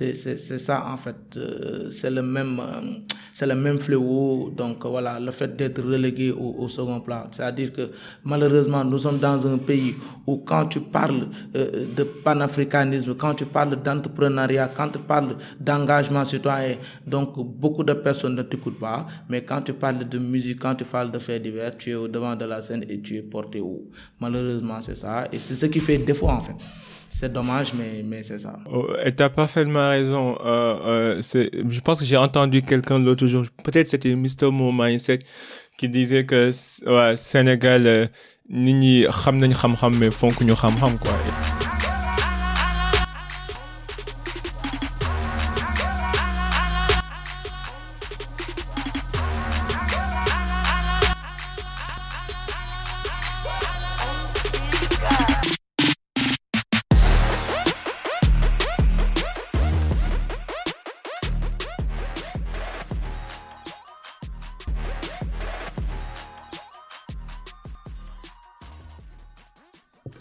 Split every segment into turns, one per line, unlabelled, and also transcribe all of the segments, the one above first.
C'est ça en fait, euh, c'est le même, euh, c'est le même fléau. Donc voilà, le fait d'être relégué au, second plan, c'est-à-dire que malheureusement nous sommes dans un pays où quand tu parles euh, de panafricanisme, quand tu parles d'entrepreneuriat, quand tu parles d'engagement citoyen, donc beaucoup de personnes ne t'écoutent pas. Mais quand tu parles de musique, quand tu parles de faits divers, tu es au devant de la scène et tu es porté haut. Malheureusement c'est ça, et c'est ce qui fait défaut en fait. C'est dommage, mais, mais c'est ça.
Oh, et tu as parfaitement raison. Euh, euh, je pense que j'ai entendu quelqu'un l'autre jour, peut-être c'était Mr. Mo Mindset, qui disait que ouais, Sénégal, euh, nit ñi xam nañ xam-xam mais fonk ñu xam-xam quoi.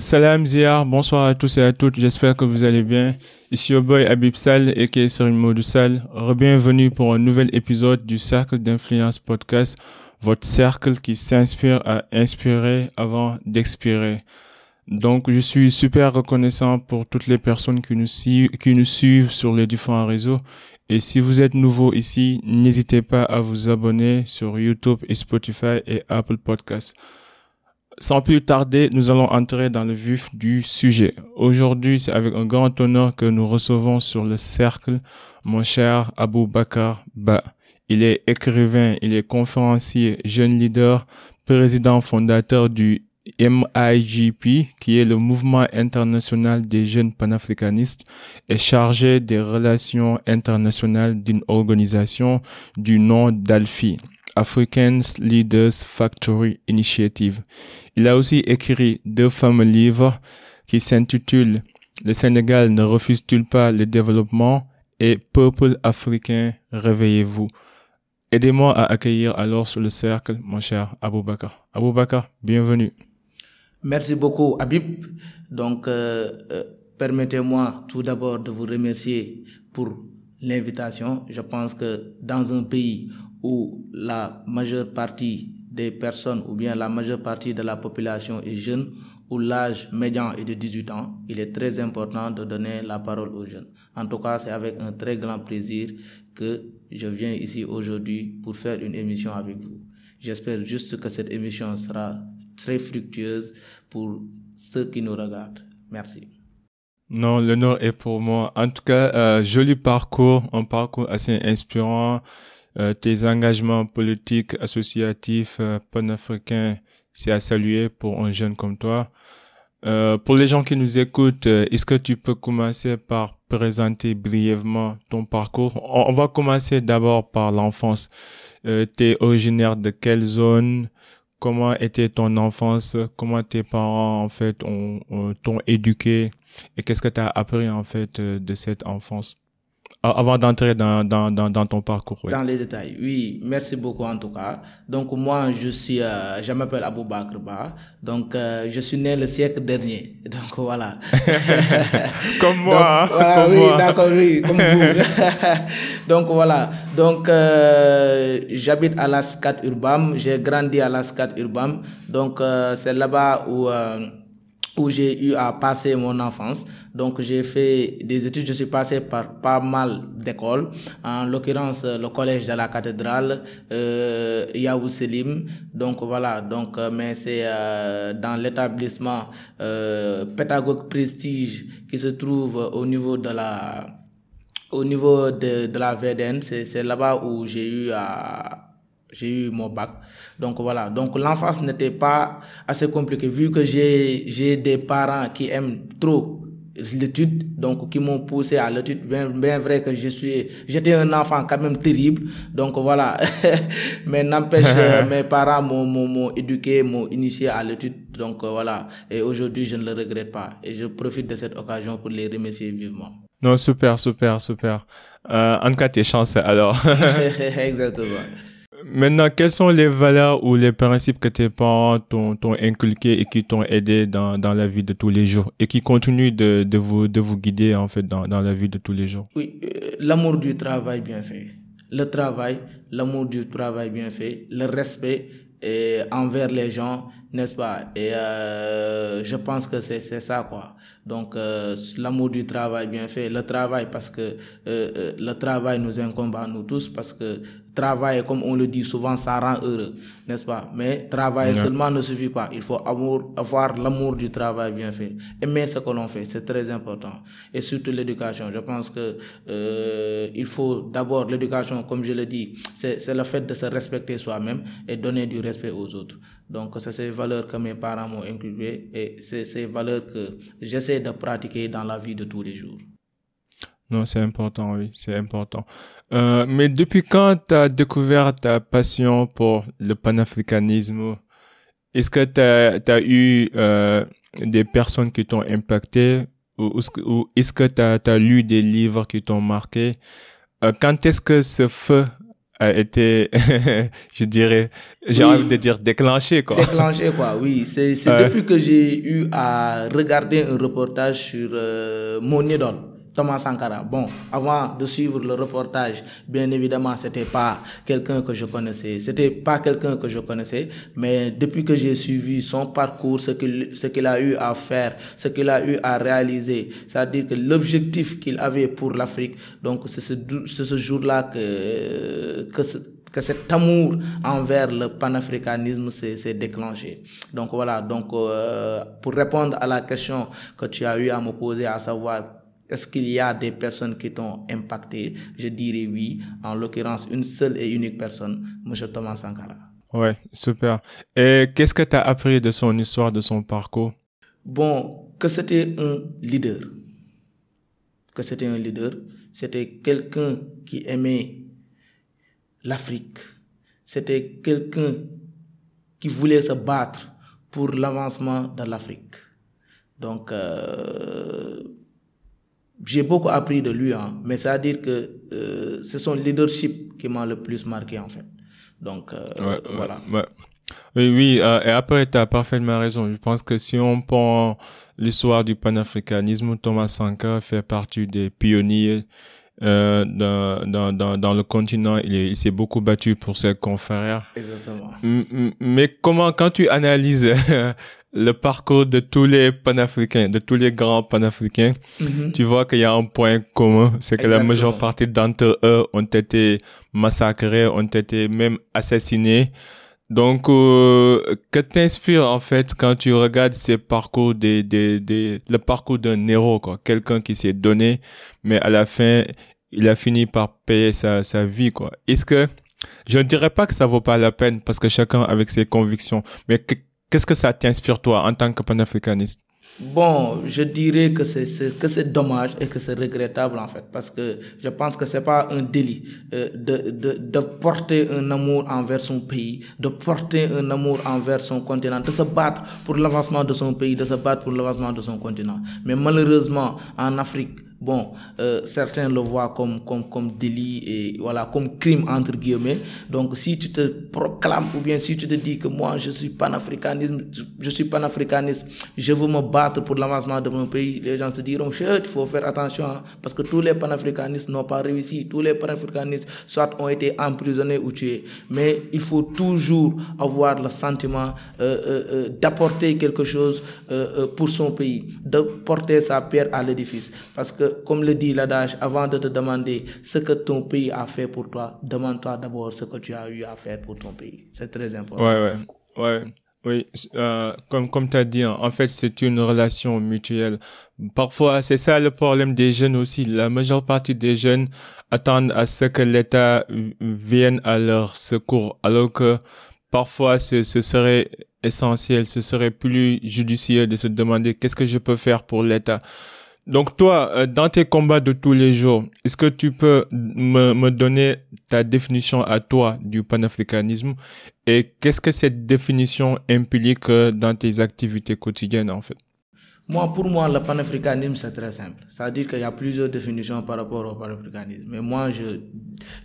Salam Zia, bonsoir à tous et à toutes, j'espère que vous allez bien. Ici au boy Abib Sal et qui est Sal. Bienvenue pour un nouvel épisode du Cercle d'influence podcast, votre cercle qui s'inspire à inspirer avant d'expirer. Donc, je suis super reconnaissant pour toutes les personnes qui nous suivent sur les différents réseaux. Et si vous êtes nouveau ici, n'hésitez pas à vous abonner sur YouTube et Spotify et Apple Podcasts sans plus tarder, nous allons entrer dans le vif du sujet. Aujourd'hui, c'est avec un grand honneur que nous recevons sur le cercle mon cher Abou Bakar Ba. Il est écrivain, il est conférencier, jeune leader, président fondateur du MIGP, qui est le mouvement international des jeunes panafricanistes, est chargé des relations internationales d'une organisation du nom d'ALFI. African Leaders Factory Initiative. Il a aussi écrit deux fameux livres qui s'intitulent Le Sénégal ne refuse-t-il pas le développement et Peuple africain, réveillez-vous. Aidez-moi à accueillir alors sur le cercle mon cher Aboubakar. Aboubakar, bienvenue.
Merci beaucoup Habib. Donc, euh, euh, permettez-moi tout d'abord de vous remercier pour l'invitation. Je pense que dans un pays où la majeure partie des personnes ou bien la majeure partie de la population est jeune, où l'âge médian est de 18 ans, il est très important de donner la parole aux jeunes. En tout cas, c'est avec un très grand plaisir que je viens ici aujourd'hui pour faire une émission avec vous. J'espère juste que cette émission sera très fructueuse pour ceux qui nous regardent. Merci.
Non, l'honneur est pour moi. En tout cas, euh, joli parcours, un parcours assez inspirant. Euh, tes engagements politiques, associatifs, euh, panafricains, c'est à saluer pour un jeune comme toi. Euh, pour les gens qui nous écoutent, euh, est-ce que tu peux commencer par présenter brièvement ton parcours? On, va commencer d'abord par l'enfance. Euh, tu originaire de quelle zone? Comment était ton enfance? Comment tes parents en fait t'ont éduqué? Et qu'est-ce que tu as appris en fait de cette enfance? Avant d'entrer dans, dans, dans, dans, ton parcours.
Dans les détails, oui. Merci beaucoup en tout cas. Donc moi, je suis, euh, je m'appelle Abou Bakrba. Donc euh, je suis né le siècle dernier. Donc voilà.
comme moi.
Donc,
comme
oui, d'accord, oui, comme vous. Donc voilà. Donc euh, j'habite à Lascat Urbam. J'ai grandi à Lascat Urbam. Donc c'est là-bas où où j'ai eu à passer mon enfance. Donc j'ai fait des études, je suis passé par pas mal d'écoles, en l'occurrence le collège de la cathédrale, euh, Selim. Donc voilà, donc euh, mais c'est euh, dans l'établissement euh, pédagogue prestige qui se trouve au niveau de la au niveau de, de la VDN, c'est là-bas où j'ai eu à j'ai eu mon bac. Donc voilà, donc l'enfance n'était pas assez compliquée vu que j'ai j'ai des parents qui aiment trop l'étude, donc qui m'ont poussé à l'étude. Bien, bien vrai que je suis, j'étais un enfant quand même terrible, donc voilà. Mais n'empêche, mes parents m'ont éduqué, m'ont initié à l'étude, donc voilà. Et aujourd'hui, je ne le regrette pas. Et je profite de cette occasion pour les remercier vivement.
Non, super, super, super. Euh, en tout cas, t'es chanceux alors.
Exactement.
Maintenant, quelles sont les valeurs ou les principes que tes parents t'ont inculqués et qui t'ont aidé dans, dans la vie de tous les jours et qui continuent de, de, vous, de vous guider en fait dans, dans la vie de tous les jours?
Oui, euh, l'amour du travail bien fait. Le travail, l'amour du travail bien fait, le respect et envers les gens, n'est-ce pas? Et euh, je pense que c'est ça, quoi. Donc, euh, l'amour du travail bien fait, le travail, parce que euh, euh, le travail nous incombe à nous tous, parce que travail, comme on le dit souvent, ça rend heureux, n'est-ce pas? Mais travailler seulement ne suffit pas. Il faut amour, avoir l'amour du travail bien fait. Aimer ce que l'on fait, c'est très important. Et surtout l'éducation. Je pense que euh, il faut d'abord l'éducation, comme je le dis, c'est le fait de se respecter soi-même et donner du respect aux autres. Donc, c'est ces valeurs que mes parents m'ont inculquées et c'est ces valeurs que j'essaie de pratiquer dans la vie de tous les jours.
Non, c'est important, oui, c'est important. Euh, mais depuis quand tu as découvert ta passion pour le panafricanisme? Est-ce que tu as, eu euh, des personnes qui t'ont impacté? Ou, est-ce que tu as, lu des livres qui t'ont marqué? Euh, Quand est-ce que ce feu a été, je dirais, j'ai envie de dire déclenché, quoi?
Déclenché, quoi, oui. C'est depuis que j'ai eu à regarder un reportage sur euh, mon idole. Thomas Sankara. Bon, avant de suivre le reportage, bien évidemment, c'était pas quelqu'un que je connaissais. C'était pas quelqu'un que je connaissais, mais depuis que j'ai suivi son parcours, ce qu'il ce qu'il a eu à faire, ce qu'il a eu à réaliser, c'est-à-dire que l'objectif qu'il avait pour l'Afrique, donc c'est ce, ce jour-là que que que cet amour envers le panafricanisme s'est déclenché. Donc voilà, donc euh, pour répondre à la question que tu as eu à me poser, à savoir est-ce qu'il y a des personnes qui t'ont impacté? Je dirais oui. En l'occurrence, une seule et unique personne, M. Thomas Sankara.
Ouais, super. Et qu'est-ce que tu as appris de son histoire, de son parcours?
Bon, que c'était un leader. Que c'était un leader. C'était quelqu'un qui aimait l'Afrique. C'était quelqu'un qui voulait se battre pour l'avancement de l'Afrique. Donc, euh, j'ai beaucoup appris de lui, hein, mais ça veut dire que euh, c'est son leadership qui m'a le plus marqué en fait. Donc euh, voilà.
Oui, oui, euh, et après, tu as parfaitement raison. Je pense que si on prend l'histoire du panafricanisme, Thomas Sankara fait partie des pionniers euh, dans, dans, dans, dans, le continent. Il, il s'est beaucoup battu pour ses confrères.
Exactement.
Mais comment, quand tu analyses le parcours de tous les panafricains, de tous les grands panafricains, mm-hmm. tu vois qu'il y a un point commun, c'est que la majeure partie d'entre eux ont été massacrés, ont été même assassinés. Donc, euh, que t'inspire en fait quand tu regardes ces parcours des, des, des le parcours d'un héros, quoi, quelqu'un qui s'est donné, mais à la fin, il a fini par payer sa, sa vie, quoi. Est-ce que je ne dirais pas que ça vaut pas la peine parce que chacun avec ses convictions, mais Qu'est-ce que ça t'inspire toi en tant que panafricaniste?
Bon, je dirais que c'est que c'est dommage et que c'est regrettable en fait, parce que je pense que c'est pas un délit euh, de, de de porter un amour envers son pays, de porter un amour envers son continent, de se battre pour l'avancement de son pays, de se battre pour l'avancement de son continent. Mais malheureusement, en Afrique, Bon, euh, certains le voient comme, comme, comme délit et voilà, comme crime entre guillemets. Donc, si tu te proclames ou bien si tu te dis que moi je suis panafricaniste, je suis panafricaniste, je veux me battre pour l'avancement de mon pays, les gens se diront, il faut faire attention hein, parce que tous les panafricanistes n'ont pas réussi. Tous les panafricanistes soit ont été emprisonnés ou tués. Mais il faut toujours avoir le sentiment euh, euh, d'apporter quelque chose pour son pays, de porter sa pierre à l'édifice. Parce que comme le dit l'adage, avant de te demander ce que ton pays a fait pour toi, demande-toi d'abord ce que tu as eu à faire pour ton pays. C'est très important.
Ouais, ouais, ouais. Oui, euh, comme comme tu as dit, en fait, c'est une relation mutuelle. Parfois, c'est ça le problème des jeunes aussi. La majeure partie des jeunes attendent à ce que l'État vienne à leur secours, alors que parfois, ce, ce serait essentiel, ce serait plus judicieux de se demander qu'est-ce que je peux faire pour l'État. Donc toi, euh, dans tes combats de tous les jours, est-ce que tu peux me, donner ta définition à toi du panafricanisme et qu'est-ce que cette définition implique euh, dans tes activités quotidiennes en fait?
Moi, pour moi, le panafricanisme, c'est très simple. C'est-à-dire qu'il y a plusieurs définitions par rapport au panafricanisme. Mais moi, je,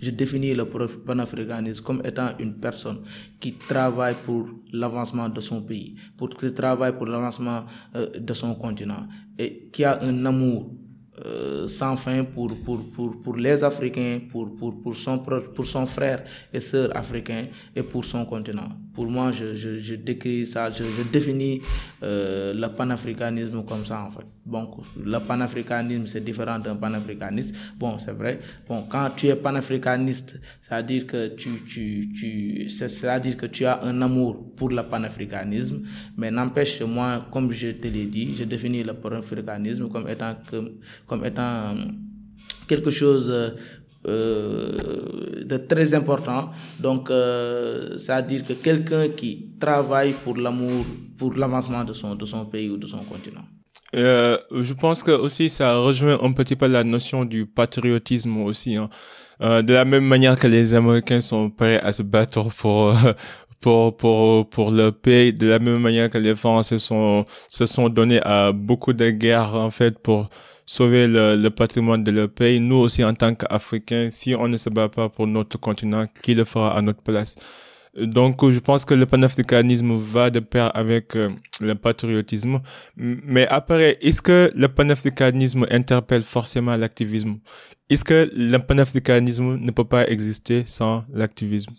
je définis le panafricanisme comme étant une personne qui travaille pour l'avancement de son pays, pour, qui travaille pour l'avancement euh, de son continent et qui a un amour euh, sans fin pour, pour, pour, pour les Africains, pour, pour, pour, son, pour son frère et sœur africain et pour son continent. Pour moi, je, je, je décris ça, je, définis euh, le panafricanisme comme ça en fait. Donc, le panafricanisme, c'est différent d'un panafricaniste. Bon, c'est vrai. Bon, quand tu es panafricaniste, c'est-à-dire que tu, tu, tu, c'est-à-dire que tu as un amour pour le panafricanisme. Mais n'empêche, moi, comme je te l'ai dit, je définis le panafricanisme comme étant, comme, comme étant euh, quelque chose euh, de très important. Donc, euh, c'est-à-dire que quelqu'un qui travaille pour l'amour, pour l'avancement de son, de son pays ou de son continent.
Euh, je pense que aussi ça rejoint un petit peu la notion du patriotisme aussi. Hein. Euh, de la même manière que les Américains sont prêts à se battre pour pour pour pour le pays, de la même manière que les Français sont se sont donnés à beaucoup de guerres en fait pour sauver le, le patrimoine de leur pays. Nous aussi en tant qu'Africains, si on ne se bat pas pour notre continent, qui le fera à notre place? Donc, je pense que le panafricanisme va de pair avec euh, le patriotisme. Mais après, est-ce que le panafricanisme interpelle forcément l'activisme? Est-ce que le panafricanisme ne peut pas exister sans l'activisme?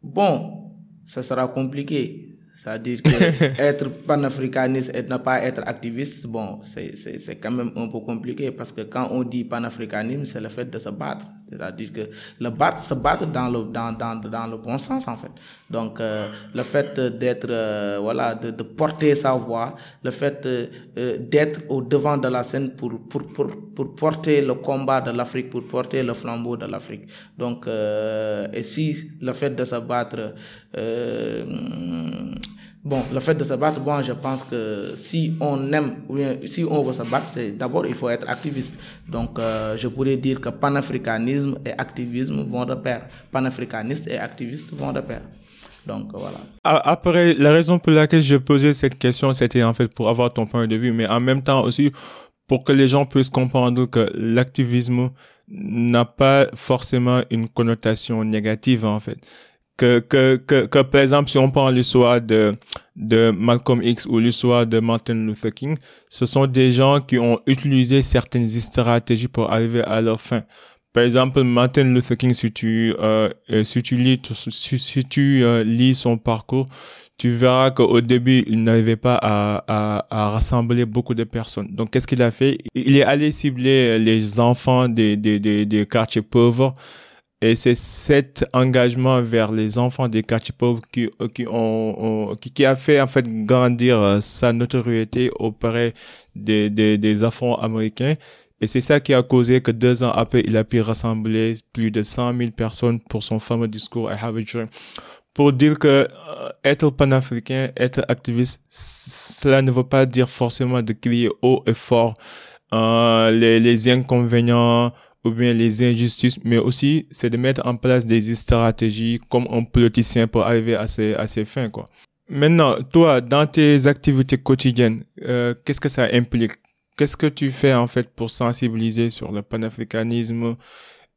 Bon, ça sera compliqué. C'est-à-dire que être panafricaniste et ne pas être activiste, bon, c'est quand même un peu compliqué parce que quand on dit panafricanisme, c'est le fait de se battre. C'est-à-dire que le battre, se battre dans le, dans, dans, dans le bon sens, en fait. Donc, euh, le fait d'être, euh, voilà, de, de, porter sa voix, le fait euh, d'être au devant de la scène pour, pour, pour, pour porter le combat de l'Afrique, pour porter le flambeau de l'Afrique. Donc, et si le fait de se battre, Bon, le fait de se battre, bon, je pense que si on aime si on veut se battre, c'est d'abord il faut être activiste. Donc, euh, je pourrais dire que panafricanisme et activisme vont de pair. Panafricaniste et activiste vont de pair. Donc, voilà.
Après, la raison pour laquelle je posais cette question, c'était en fait pour avoir ton point de vue, mais en même temps aussi pour que les gens puissent comprendre que l'activisme n'a pas forcément une connotation négative, en fait que, que, que, que, par exemple, si on prend l'histoire de, de Malcolm X ou l'histoire de Martin Luther King, ce sont des gens qui ont utilisé certaines stratégies pour arriver à leur fin. Par exemple, Martin Luther King, si tu, euh, euh si tu lis, si, tu euh, lis son parcours, tu verras qu'au début, il n'arrivait pas à, à, à, rassembler beaucoup de personnes. Donc, qu'est-ce qu'il a fait? Il est allé cibler les enfants des, des, des, des quartiers pauvres et c'est cet engagement vers les enfants des quartiers pauvres qui, qui, ont, qui, qui, a fait en fait grandir euh, sa notoriété auprès des, des, des Afro-Américains. Et c'est ça qui a causé que deux ans après, il a pu rassembler plus de 100 000 personnes pour son fameux discours I Have a Dream. Pour dire que euh, être panafricain, être activiste, cela ne veut pas dire forcément de crier haut et fort euh, les, les inconvénients, ou bien les injustices, mais aussi c'est de mettre en place des stratégies comme un politicien pour arriver à ses, à ses fins. Quoi. Maintenant, toi, dans tes activités quotidiennes, euh, qu'est-ce que ça implique? Qu'est-ce que tu fais en fait pour sensibiliser sur le panafricanisme?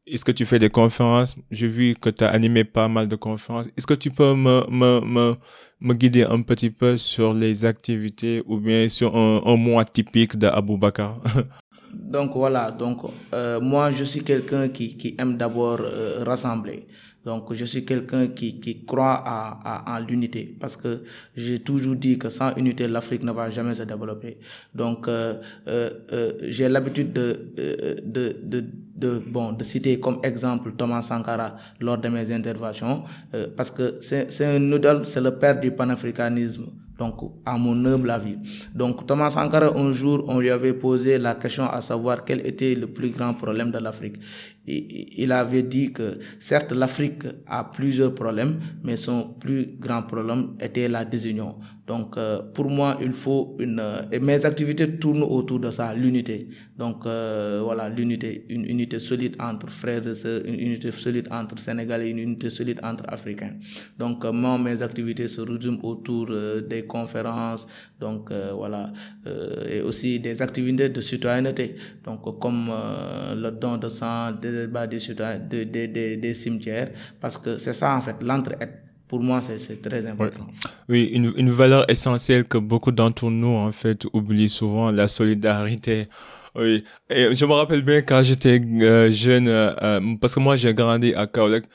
Est-ce que tu fais des conférences? J'ai vu que tu as animé pas mal de conférences. Est-ce que tu peux me, me, me, me, guider un petit peu sur les activités ou bien sur un, mois typique d'Abou Bakar
donc voilà, donc euh, moi je suis quelqu'un qui, qui aime d'abord euh, rassembler. Donc je suis quelqu'un qui, qui croit à, à, à l'unité parce que j'ai toujours dit que sans unité l'Afrique ne va jamais se développer. Donc euh, euh, euh j'ai l'habitude de, euh, de, de, de, bon, de citer comme exemple Thomas Sankara lors de mes interventions parce que c'est un noodle, c'est le père du panafricanisme donc à mon humble avis. Donc Thomas Sankara, un jour, on lui avait posé la question à savoir quel était le plus grand problème de l'Afrique. Il avait dit que certes l'Afrique a plusieurs problèmes, mais son plus grand problème était la désunion. Donc euh, pour moi, il faut une... Euh, et mes activités tournent autour de ça, l'unité. Donc euh, voilà, l'unité, une unité solide entre frères et sœurs, une unité solide entre Sénégalais, une unité solide entre Africains. Donc moi, mes activités se résument autour des conférences, donc voilà, et aussi des activités de citoyenneté. Donc comme le don de sang, des débats des, des, des, des cimetières, parce que c'est ça en fait, l'entraide pour moi, c'est très important.
Oui, une, une, valeur essentielle que beaucoup d'entre nous, en fait, oublient souvent, la solidarité. Oui, et je me rappelle bien quand j'étais euh, jeune, euh, euh, parce que moi, j'ai grandi à Kaolek,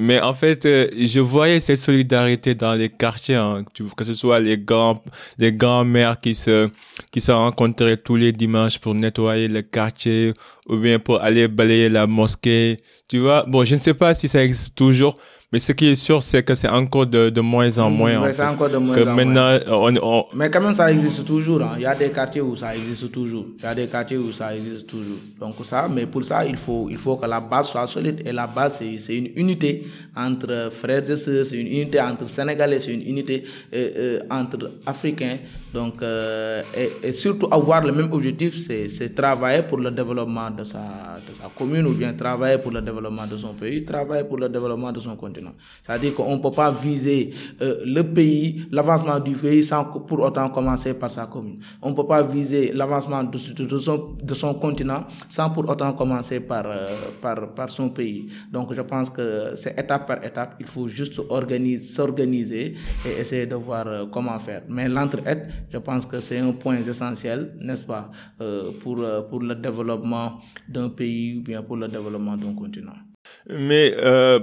mais en fait, je voyais cette solidarité dans les quartiers, hein, que ce soit les grands, les grands-mères qui se, qui se rencontraient tous les dimanches pour nettoyer le quartier ou bien pour aller balayer la mosquée. Tu vois, bon, je ne sais pas si ça existe toujours, mais ce qui est sûr, c'est que c'est encore de, de, moins en moins.
Mmh, c'est encore de moins que en maintenant, moins. On, on... Mais quand même, ça existe toujours. Hein. Il y a des quartiers où ça existe toujours. Il y a des quartiers où ça existe toujours. Donc ça, mais pour ça, il faut, il faut que la base soit solide. Et la base, c'est une unité entre frères et sœurs, c'est une unité entre Sénégalais, c'est une unité euh, euh, entre Africains. Donc, euh, et, et, surtout avoir le même objectif, c'est travailler pour le développement de sa, de sa commune ou bien travailler pour le développement de son pays, travailler pour le développement de son continent. C'est-à-dire qu'on ne peut pas viser euh, le pays, l'avancement du pays sans pour autant commencer par sa commune. On ne peut pas viser l'avancement de, son, continent sans pour autant commencer par, euh, par, par son pays. Donc je pense que c'est étape par étape, il faut juste s'organiser et essayer de voir euh, comment faire. Mais l'entraide, je pense que c'est un point essentiel, n'est-ce pas, pour, pour le développement d'un pays ou bien pour le développement d'un continent.
Mais euh,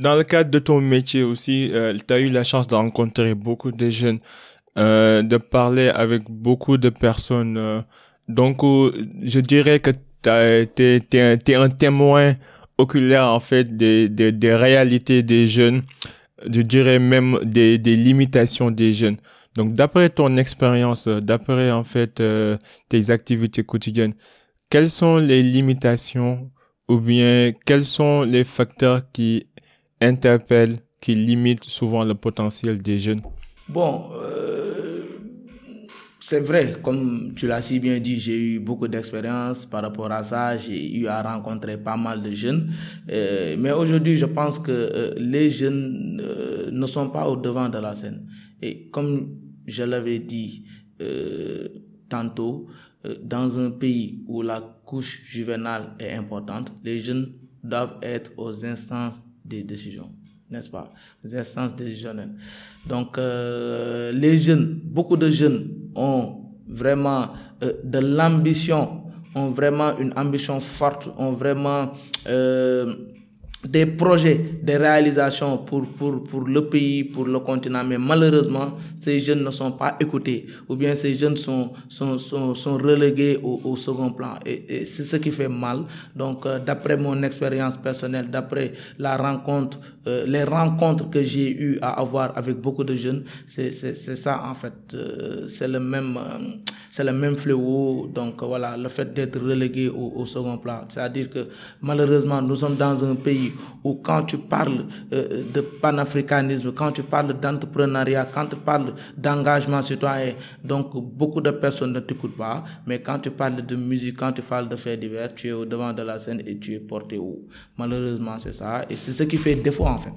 dans le cadre de ton métier aussi, euh, tu as eu la chance de rencontrer beaucoup de jeunes, euh, de parler avec beaucoup de personnes. Euh. donc, euh, je dirais que tu es, es, un témoin oculaire en fait des, des, des, réalités des jeunes, je dirais même des, des limitations des jeunes. Donc, d'après ton expérience, d'après en fait tes activités quotidiennes, quelles sont les limitations ou bien quels sont les facteurs qui interpellent, qui limitent souvent le potentiel des jeunes?
Bon, euh, c'est vrai, comme tu l'as si bien dit, j'ai eu beaucoup d'expérience par rapport à ça, j'ai eu à rencontrer pas mal de jeunes, euh, mais aujourd'hui je pense que euh, les jeunes ne sont pas au devant de la scène. Et comme je l'avais dit tantôt, dans un pays où la couche juvénale est importante, les jeunes doivent être aux instances des décisions, n'est-ce pas? Les instances décisionnelles. Donc, euh, les jeunes, beaucoup de jeunes ont vraiment euh, de l'ambition, ont vraiment une ambition forte, ont vraiment euh, des projets, des réalisations pour, pour, pour le pays, pour le continent, mais malheureusement, ces jeunes ne sont pas écoutés, ou bien ces jeunes sont, sont, sont, sont relégués au, au, second plan. Et, et c'est ce qui fait mal. Donc, euh, d'après mon expérience personnelle, d'après la rencontre, euh, les rencontres que j'ai eu à avoir avec beaucoup de jeunes, c'est ça en fait. Euh, c'est le même, euh, c'est le même fléau. Donc voilà, le fait d'être relégué au, second plan. C'est-à-dire que malheureusement, nous sommes dans un pays où quand tu parles euh, de panafricanisme, quand tu parles d'entrepreneuriat, quand tu parles d'engagement citoyen, donc beaucoup de personnes ne t'écoutent pas, mais quand tu parles de musique, quand tu parles de faits divers, tu es au devant de la scène et tu es porté haut. Malheureusement, c'est ça, et c'est ce qui fait défaut en fait.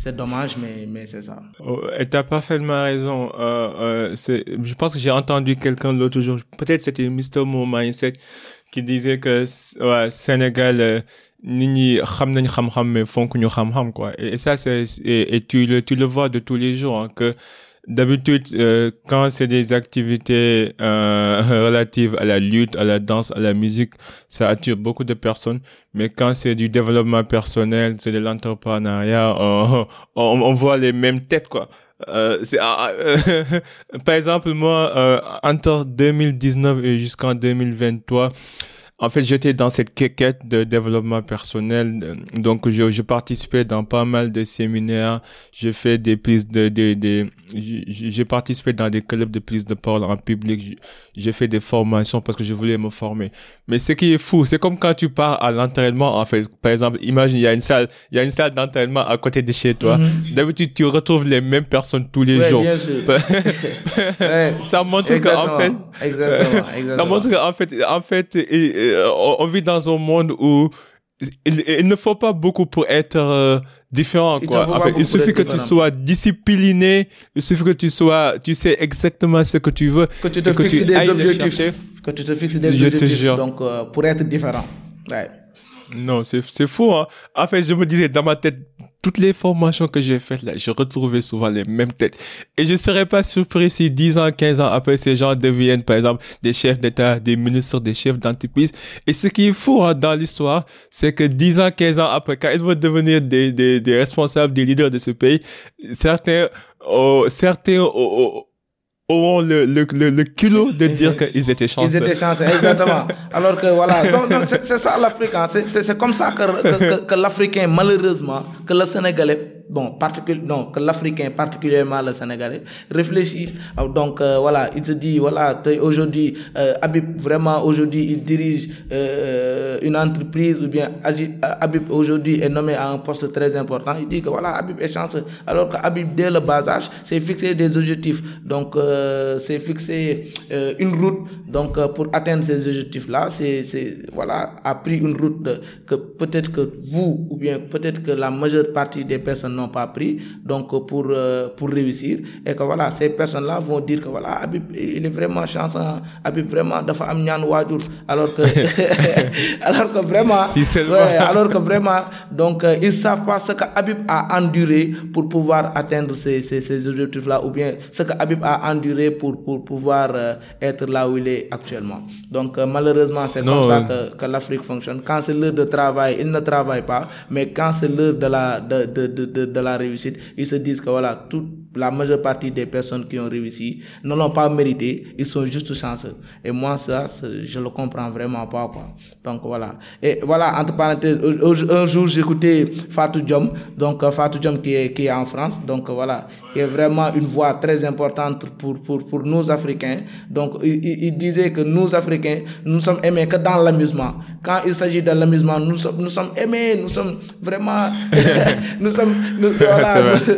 C'est dommage, mais, mais c'est ça.
Oh, tu as parfaitement raison. Euh, euh, je pense que j'ai entendu quelqu'un l'autre jour, peut-être c'était Mr. Mo Mindset, qui disait que ouais, Sénégal, euh, nit ñi xam nañ xam-xam mais fonk ñu quoi et, et ça c'est et, et, tu le tu le vois de tous les jours hein, que d'habitude euh, quand c'est des activités euh, relatives à la lutte à la danse à la musique ça attire beaucoup de personnes. Mais quand c'est du développement personnel c'est de l'entrepreneuriat on, on, on, voit les mêmes têtes quoi. Euh, ah, euh, par exemple moi euh, entre 2019 et jusqu'en 2023 en fait, j'étais dans cette quête de développement personnel. Donc, je, je participais dans pas mal de séminaires. J'ai fait des prises de, des, des, j'ai participé dans des clubs de prise de parole en public. J'ai- fait des formations parce que je voulais me former. Mais ce qui est fou, c'est comme quand tu pars à l'entraînement, en fait. Par exemple, imagine, il y a une salle, il y a une salle d'entraînement à côté de chez toi. D'habitude, tu retrouves les mêmes personnes tous les.
Ouais,
jours.
bien sûr. Ouais.
Ça montre qu'en fait,
Exactement, exactement,
ça montre qu'en fait, en fait, et- et, on on vit dans un monde où il, il ne faut pas beaucoup pour être euh, différent,
Il
quoi. il suffit que tu sois discipliné, il suffit que tu sois, tu sais exactement ce que tu veux.
que tu te fixes
tu
des objectifs. Que tu te fixes des
Je te
objectifs.
jure.
Donc, euh, pour être différent. Ouais.
Non, c'est, c'est fou, hein. En fait, je me disais dans ma tête, toutes les formations que j'ai faites là, je retrouvais souvent les mêmes têtes. Et je serais pas surpris si 10 ans, 15 ans après, ces gens deviennent, par exemple, des chefs d'État, des ministres, des chefs d'entreprise. Et ce qui est fou hein, dans l'histoire, c'est que 10 ans, 15 ans après, quand ils vont devenir des, des, des responsables, des leaders de ce pays, certains, oh, certains, oh, oh, auront le, le, le, le culot de dire qu'ils étaient chanceux.
Ils étaient chanceux, exactement. Alors que voilà, c'est ça l'Afrique. hein. C'est- C'est c'est comme ça que, que, que- que l'Africain, malheureusement, que le Sénégalais, bon, particuli- non, que l'Africain, particulièrement le Sénégalais, réfléchit. Euh, Donc euh, voilà, il te dit, voilà, aujourd'hui, euh, vraiment, aujourd'hui, il dirige euh, une entreprise ou bien euh, Habib aujourd'hui est nommé à un poste très important. Il dit que voilà, Habib est chanceux. Alors que Habib, dès le bas âge, s'est fixé des objectifs. Donc, euh, c'est fixé euh, une route. Donc, euh, pour atteindre ces objectifs-là, c'est, voilà, a pris une route que peut-être que vous, ou bien peut-être que la majeure partie des personnes n'ont pas pris. Donc, pour, euh, pour réussir. Et que voilà, ces personnes-là vont dire que voilà, Habib, il est vraiment chanceux. hein. Habib, vraiment, dafa am ñaan waajur. Alors que, alors que vraiment,
Si seulement.
ouais, alors que vraiment, donc, euh, ils savent pas ce que Habib a enduré pour pouvoir atteindre ces, ces, ces objectifs-là, ou bien ce que Habib a enduré pour, pour pouvoir euh, être là où il est actuellement. Donc, malheureusement, c'est comme ça que, que l'Afrique fonctionne. Quand c'est l'heure de travail, ils ne travaillent pas, mais quand c'est l'heure de la, de, de, de, de, de la réussite, ils se disent que voilà, toute la majeure partie des personnes qui ont réussi ne l'ont pas mérité, ils sont juste chanceux. Et moi, ça, je le comprends vraiment pas, quoi. Donc voilà. Et voilà, entre parenthèses, un jour, j'écoutais Fatou Diom, donc euh, Fatou Diom qui est, qui est en France, donc voilà, qui est vraiment une voix très importante pour, pour, pour nous Africains. Donc il, disait que nous Africains, nous sommes aimés que dans l'amusement. Quand il s'agit de l'amusement, nous sommes, nous sommes aimés, nous sommes vraiment, nous sommes, nous, voilà, nous,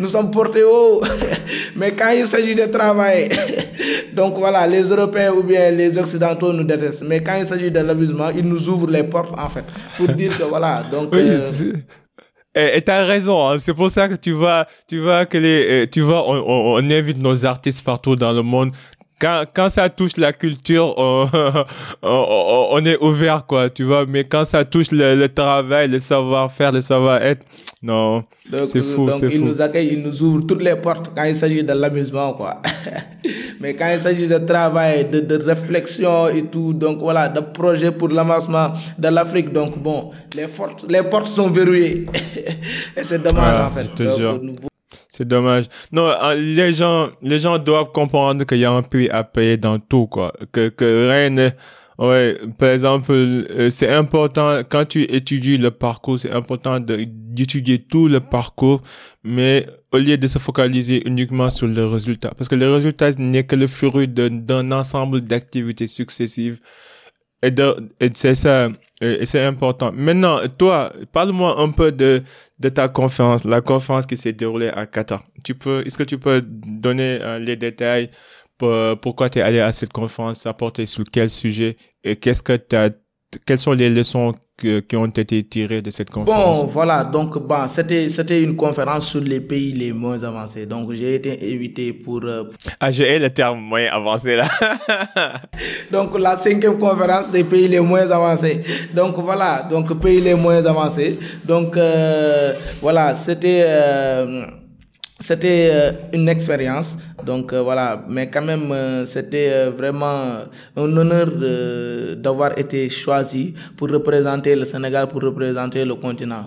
nous sommes portés haut. Mais quand il s'agit de travail, donc voilà, les Européens ou bien les Occidentaux nous détestent. Mais quand il s'agit de l'amusement, ils nous ouvrent les portes, en fait, pour dire que voilà, donc...
Oui,
euh,
c'est- et tu as raison, hein. c'est pour ça que tu vois, tu vois que les, euh, tu vois, on, on, on invite nos artistes partout dans le monde. Quand, quand ça touche la culture, on, on, on est ouvert, quoi, tu vois. Mais quand ça touche le, le travail, le savoir-faire, le savoir-être, non, c'est fou, c'est
il
fou.
nous accueille, il nous ouvre toutes les portes quand il s'agit de l'amusement, quoi. Mais quand il s'agit de travail, de, de réflexion et tout, donc voilà, de projets pour l'avancement de l'Afrique, donc bon, les, portes les portes sont verrouillées. et c'est dommage, en fait.
je te
Donc,
jure.
nous-
C'est dommage. Non, euh, les gens, les gens doivent comprendre qu'il y a un prix à payer dans tout, quoi. Que, que rien ouais, par exemple, euh, c'est important, quand tu étudies le parcours, c'est important d'étudier tout le parcours, mais au lieu de se focaliser uniquement sur le résultat. Parce que le résultat n'est que le fruit d'un ensemble d'activités successives. Et, et c'est ça, c'est important. Maintenant, toi, parle-moi un peu de, de ta conférence, la conférence qui s'est déroulée à Qatar. Tu peux, est-ce que tu peux donner euh, les détails pour, pourquoi tu es allé à cette conférence, portait sur quel sujet et qu'est-ce que t'as, quelles sont les leçons que- qui ont été tirées de cette conférence?
Bon, voilà, donc bon, c'était c'était une conférence sur les pays les moins avancés. Donc j'ai été invité pour euh,
Ah, j'ai le terme moyen avancé là.
Donc la cinquième conférence des pays les moins avancés. Donc voilà, donc pays les moins avancés. Donc euh, voilà, c'était euh, c'était euh, une expérience. Donc euh, voilà, mais quand même, euh, c'était vraiment un honneur d'avoir été choisi pour représenter le Sénégal, pour représenter le continent.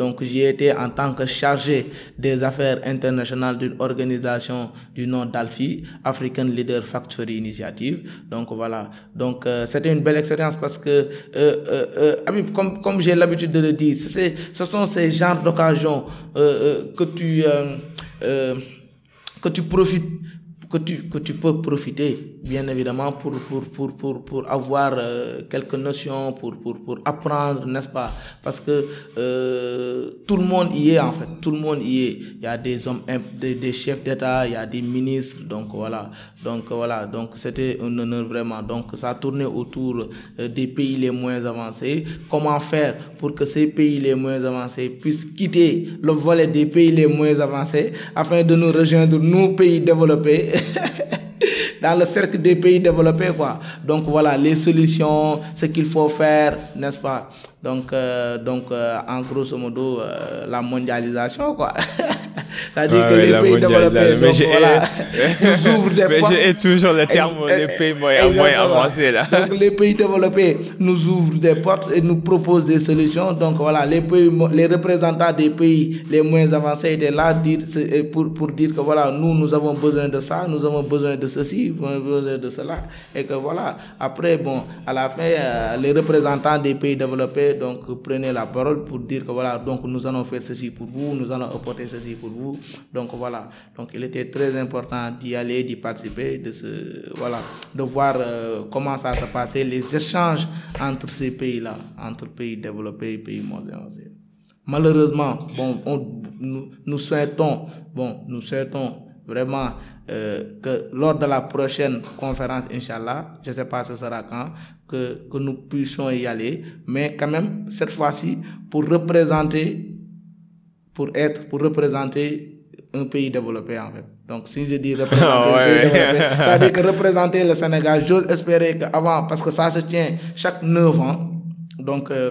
donc j'y étais en tant que chargé des affaires internationales d'une organisation du nom d'Alfi, African Leader Factory Initiative. Donc voilà, donc c'était une belle expérience parce que, comme, comme j'ai l'habitude de le dire, ce sont ces genres d'occasions que tu que tu profites que tu, que tu peux profiter, bien évidemment, pour, pour, pour, pour, pour avoir euh, quelques notions, pour, pour, pour apprendre, n'est-ce pas? Parce que euh, tout le monde y est, en fait. Tout le monde y est. Il y a des hommes, des, des chefs d'État, il y a des ministres, donc voilà. Donc voilà, donc c'était un honneur vraiment. Donc ça tournait autour euh, des pays les moins avancés. Comment faire pour que ces pays les moins avancés puissent quitter le volet des pays les moins avancés afin de nous rejoindre, nous, pays développés? dans le cercle des pays développés, quoi. Donc voilà, les solutions, ce qu'il faut faire, n'est-ce pas? Donc, euh, donc euh, en grosso modo, euh, la mondialisation, quoi.
C'est-à-dire que les pays développés, donc, voilà, nous ouvrent des mais portes. Mais toujours le terme les pays moins, avancés, là.
Donc les pays développés nous ouvrent des portes et nous proposent des solutions. Donc voilà, les, pays, les représentants des pays les moins avancés étaient là dire, pour, pour dire que voilà, nous, nous avons besoin de ça, nous avons besoin de ceci, nous avons besoin de cela. Et que voilà, après, bon, à la fin, euh, les représentants des pays développés donc prenaient la parole pour dire que voilà, donc nous allons faire ceci pour vous, nous allons apporter ceci pour vous. Donc voilà, donc il était très important d'y aller, d'y participer, de se, voilà, de voir euh, comment ça se passait, les échanges entre ces pays-là, entre pays développés et pays modernes. Malheureusement, bon, nous souhaitons, bon, nous souhaitons vraiment euh, que lors de la prochaine conférence, Inch'Allah, je ne sais pas ce sera quand, que, que nous puissions y aller, mais quand même, cette fois-ci, pour représenter pour être, pour représenter un pays développé en fait. Donc si je dis représenter pays développé, ça veut dire que représenter le Sénégal, j'ose espérer qu'avant, parce que ça se tient chaque 9 ans, donc euh,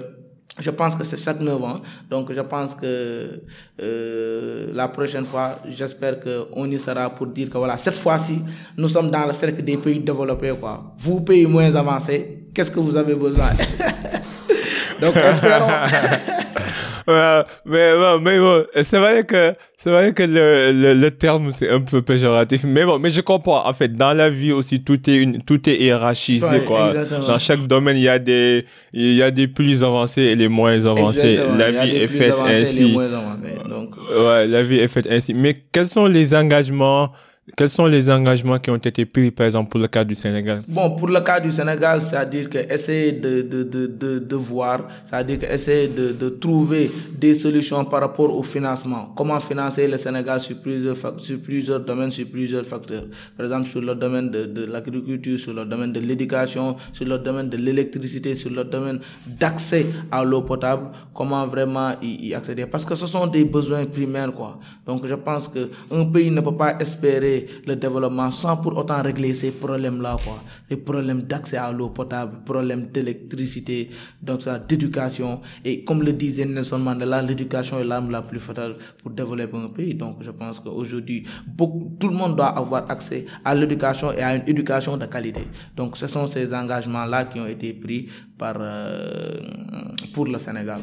je pense que c'est chaque 9 ans. Donc je pense que euh, la prochaine fois, j'espère qu'on y sera pour dire que voilà, cette fois-ci, nous sommes dans le cercle des pays développés. Quoi. Vous, pays moins avancés, qu'est-ce que vous avez besoin? Donc espérons
mais mais bon, c'est vrai que c'est vrai que le, le, le terme c'est un peu péjoratif, mais bon, mais je comprends. En fait, dans la vie aussi, tout est une, tout est hiérarchisé quoi. Dans chaque domaine, il y a des il y a des plus avancés et les moins avancés. La vie est faite ainsi. Donc... Ouais, la vie est faite ainsi. Mais quels sont les engagements quels sont les engagements qui ont été pris, par exemple, pour le cas du Sénégal?
Bon, pour le cas du Sénégal, c'est-à-dire qu'essayer de, de, de, de, de voir, c'est-à-dire qu'essayer de, de trouver des solutions par rapport au financement. Comment financer le Sénégal sur plusieurs, sur plusieurs domaines, sur plusieurs facteurs. Par exemple, sur le domaine de, de l'agriculture, sur le domaine de l'éducation, sur le domaine de l'électricité, sur le domaine d'accès à l'eau potable. Comment vraiment y, y accéder? Parce que ce sont des besoins primaires, quoi. Donc, je pense qu'un pays ne peut pas espérer le développement sans pour autant régler ces problèmes-là, quoi. Les problèmes d'accès à l'eau potable, problèmes d'électricité, donc ça, d'éducation. Et comme le disait Nelson Mandela, l'éducation est l'arme la plus fatale pour développer un pays. Donc je pense qu'aujourd'hui, tout le monde doit avoir accès à l'éducation et à une éducation de qualité. Donc ce sont ces engagements-là qui ont été pris par, euh, pour le Sénégal.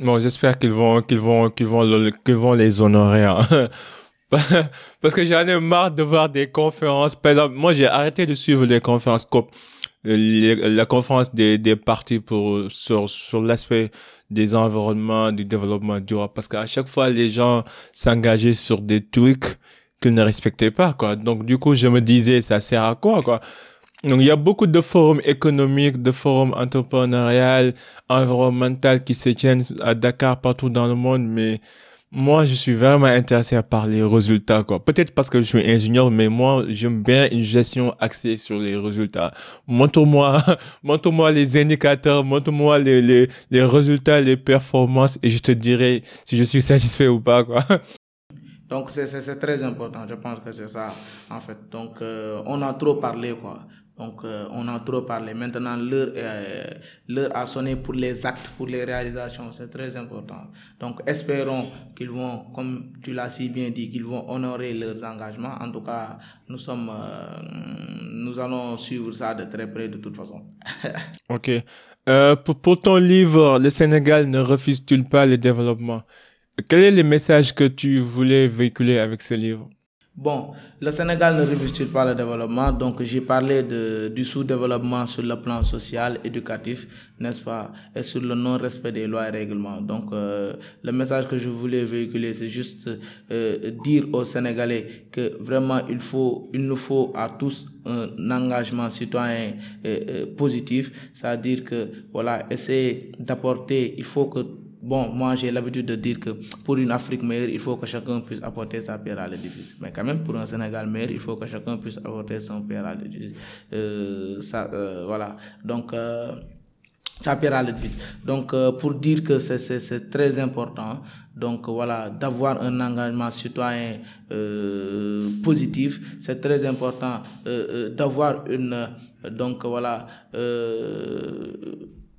bon, j'espère qu'ils vont, qu'ils vont, qu'ils vont, qu'ils vont les honorer. Hein. Parce que j'en ai marre de voir des conférences. Par exemple, moi, j'ai arrêté de suivre les conférences COP, la conférence des, partis sur, sur l'aspect des environnements, du développement durable. Parce qu'à chaque fois, les gens s'engageaient sur des trucs qu'ils ne respectaient pas, quoi. Donc, du coup, je me disais, ça sert à quoi, quoi? Donc, il y a beaucoup de forums économiques, de forums entrepreneuriales, environnementaux qui se tiennent à Dakar, partout dans le monde, mais moi, je suis vraiment intéressé par les résultats, quoi. Peut-être parce que je suis ingénieur, mais moi, j'aime bien une gestion axée sur les résultats. Montre-moi, montre-moi les indicateurs, montre-moi les, les, les résultats, les performances, et je te dirai si je suis satisfait ou pas, quoi.
Donc, c'est très important. Je pense que c'est ça, en fait. Donc, euh, on a trop parlé, quoi. Donc, euh, on a trop parlé. Maintenant, l'heure euh, a sonné pour les actes, pour les réalisations. C'est très important. Donc, espérons qu'ils vont, comme tu l'as si bien dit, qu'ils vont honorer leurs engagements. En tout cas, nous sommes, euh, nous allons suivre ça de très près de toute façon.
ok. Euh, pour, pour, ton livre, le Sénégal ne refuse-t-il pas le développement? Quel est le message que tu voulais véhiculer avec ce livre?
Bon, le Sénégal ne refuse pas le développement, donc j'ai parlé de, du sous-développement sur le plan social, éducatif, n'est-ce pas, et sur le non-respect des lois et règlements. Donc, euh, le message que je voulais véhiculer, c'est juste euh, dire aux Sénégalais que vraiment il faut, il nous faut à tous un engagement citoyen euh, positif, c'est-à-dire que voilà, essayer d'apporter, il faut que Bon, moi j'ai l'habitude de dire que pour une Afrique meilleure, il faut que chacun puisse apporter sa pierre à l'édifice. Mais quand même, pour un Sénégal meilleur, il faut que chacun puisse apporter son pierre à l'édifice. Euh, euh, voilà. Donc, euh, sa pierre à l'édifice. Donc, pour dire que c'est très important, donc voilà, d'avoir un engagement citoyen positif, c'est très important d'avoir une, donc voilà,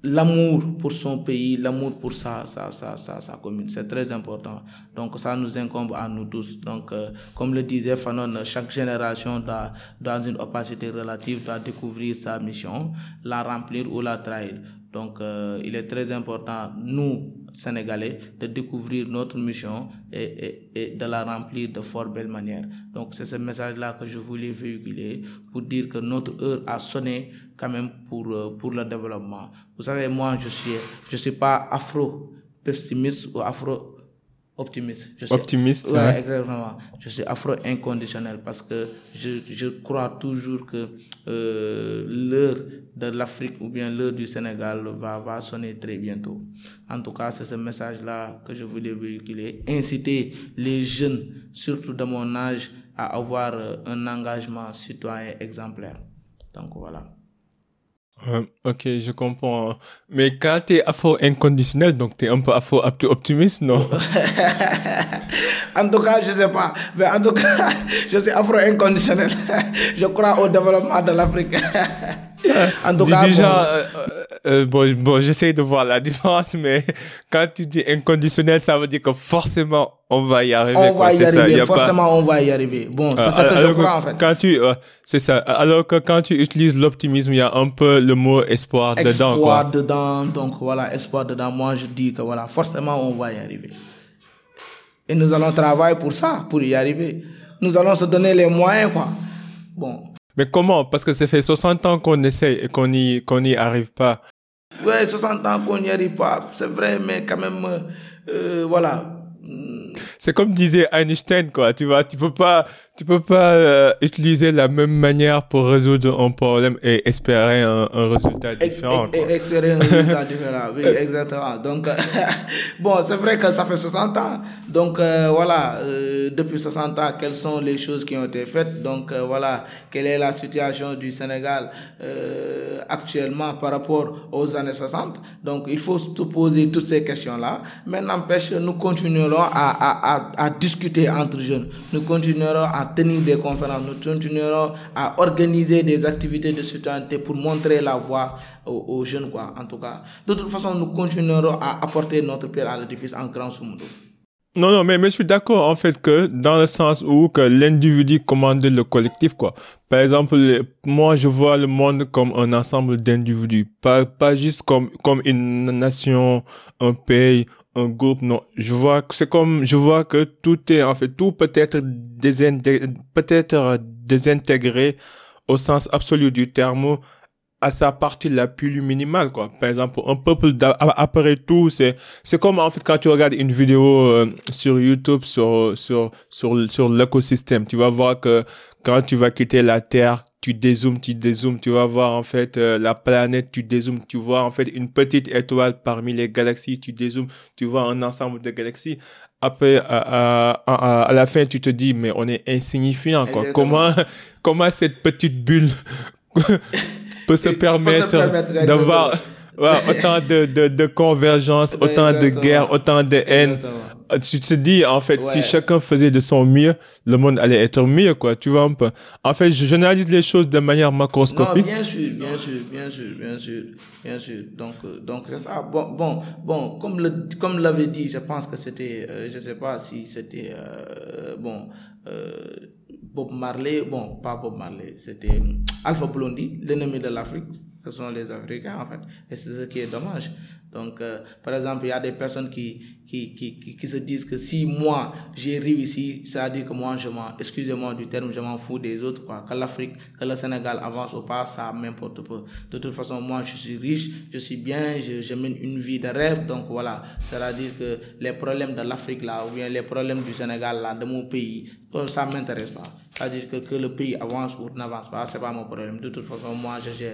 l'amour pour son pays, l'amour pour sa, sa, sa, sa, commune. C'est très important. Donc ça nous incombe à nous tous. Donc euh, comme le disait Fanon, chaque génération doit, dans une opacité relative, doit découvrir sa mission, la remplir ou la trahir. Donc euh, il est très important, nous, Sénégalais, de découvrir notre mission et, et, et de la remplir de fort belle manière. Donc c'est ce message-là que je voulais véhiculer pour dire que notre heure a sonné quand même pour, euh, pour le développement. Vous savez, moi, je suis, je suis pas afro-pessimiste ou afro optimiste.
Je suis, optimiste,
ouais, exactement. Je suis afro-inconditionnel parce que je, je crois toujours que euh, l'heure de l'Afrique ou bien l'heure du Sénégal va, va sonner très bientôt. En tout cas, c'est ce message-là que je voulais véhiculer. Inciter les jeunes, surtout de mon âge, à avoir euh, un engagement citoyen exemplaire. Donc voilà.
Euh, ok, je comprends. Mais quand tu es afro-inconditionnel, donc tu es un peu afro-optimiste, non?
En tout cas, je sais pas. Mais en tout cas, je suis afro-inconditionnel. je crois au développement de l'Afrique.
en tout cas, déjà, euh, euh, bon, bon j'essaie de voir la différence, mais quand tu dis inconditionnel, ça veut dire que forcément, on va y arriver.
On va y arriver, forcément, on va y arriver. Bon, c'est ça que je crois, en fait.
Quand tu, c'est ça. Alors que quand tu utilises l'optimisme, il y a un peu le mot espoir, dedans,
quoi. Espoir dedans, donc voilà, espoir dedans. Moi, je dis que voilà, forcément, on va y arriver. Et nous allons travailler pour ça, pour y arriver. Nous allons se donner les moyens, quoi. Bon.
Mais comment? Parce que ça fait 60 ans qu'on essaye et qu'on n'y qu'on n'y arrive pas.
Ouais, 60 ans qu'on n'y arrive pas, c'est vrai, mais quand même, euh, voilà.
C'est comme disait Einstein, quoi. Tu vois, tu peux pas, tu peux pas euh, utiliser la même manière pour résoudre un problème et espérer un, un résultat différent.
Et, espérer un résultat différent, oui, exactement. Donc, bon, c'est vrai que ça fait 60 ans. Donc, euh, voilà, euh, depuis 60 ans, quelles sont les choses qui ont été faites? Donc, voilà, quelle est la situation du Sénégal actuellement par rapport aux années 60 Donc, il faut se poser toutes ces questions-là. Mais n'empêche, nous continuerons à, à, à, à discuter entre jeunes. Nous continuerons à tenir des conférences, nous continuerons à organiser des activités de citoyenneté pour montrer la voie aux, jeunes, quoi, en tout cas. De toute façon, nous continuerons à apporter notre pierre à l'édifice en grand sous
non, non, mais, mais je suis d'accord en fait que dans le sens où que l'individu commande le collectif, quoi. Par exemple, moi je vois le monde comme un ensemble d'individus, pas, pas juste comme, comme une nation, un pays, un groupe, non. Je vois c'est comme, je vois que tout est, en fait, tout peut être désintégré, peut-être désintégré au sens absolu du terme à sa partie la plus minimale, quoi. Par exemple, un peuple, après tout, c'est, c'est comme, en fait, quand tu regardes une vidéo euh, sur YouTube sur, sur, sur, sur l'écosystème, tu vas voir que quand tu vas quitter la Terre, tu dézoomes, tu dézoomes, tu vas voir en fait euh, la planète, tu dézoomes, tu vois en fait une petite étoile parmi les galaxies, tu dézoomes, tu vois un ensemble de galaxies. Après, à, à, à, la fin, tu te dis, mais on est insignifiant, quoi. Comment, comment cette petite bulle peut se permettre, d'avoir autant de, de, de convergence, autant de guerre, autant de haine. Euh, tu te dis, en fait, si chacun faisait de son mieux, le monde allait être mieux, quoi. Tu vois un peu. En fait, je généralise les choses de manière macroscopique.
Non, bien sûr, bien sûr, bien sûr, bien sûr, bien sûr. Donc, euh, donc c'est ça. Bon, bon, bon, comme le, comme l'avait dit, je pense que c'était, euh, je sais pas si c'était, bon, Bob Marley, bon, pas Bob Marley, c'était Alpha Blondie, l'ennemi de l'Afrique. Ce sont les Africains, en fait. Et c'est ce qui est dommage. Donc, euh, par exemple, il y a des personnes qui, qui, qui, qui, se disent que si moi, j'ai réussi, ça veut dire que moi, je m'en, excusez-moi du terme, je m'en fous des autres, quoi. Que l'Afrique, que le Sénégal avance ou pas, ça m'importe pas. De toute façon, moi, je suis riche, je suis bien, je, mène une vie de rêve, donc voilà. C'est-à-dire que les problèmes de l'Afrique, là, ou bien les problèmes du Sénégal, là, de mon pays, ça m'intéresse pas. C'est-à-dire que, que le pays avance ou n'avance pas, c'est pas mon problème. De toute façon, moi, je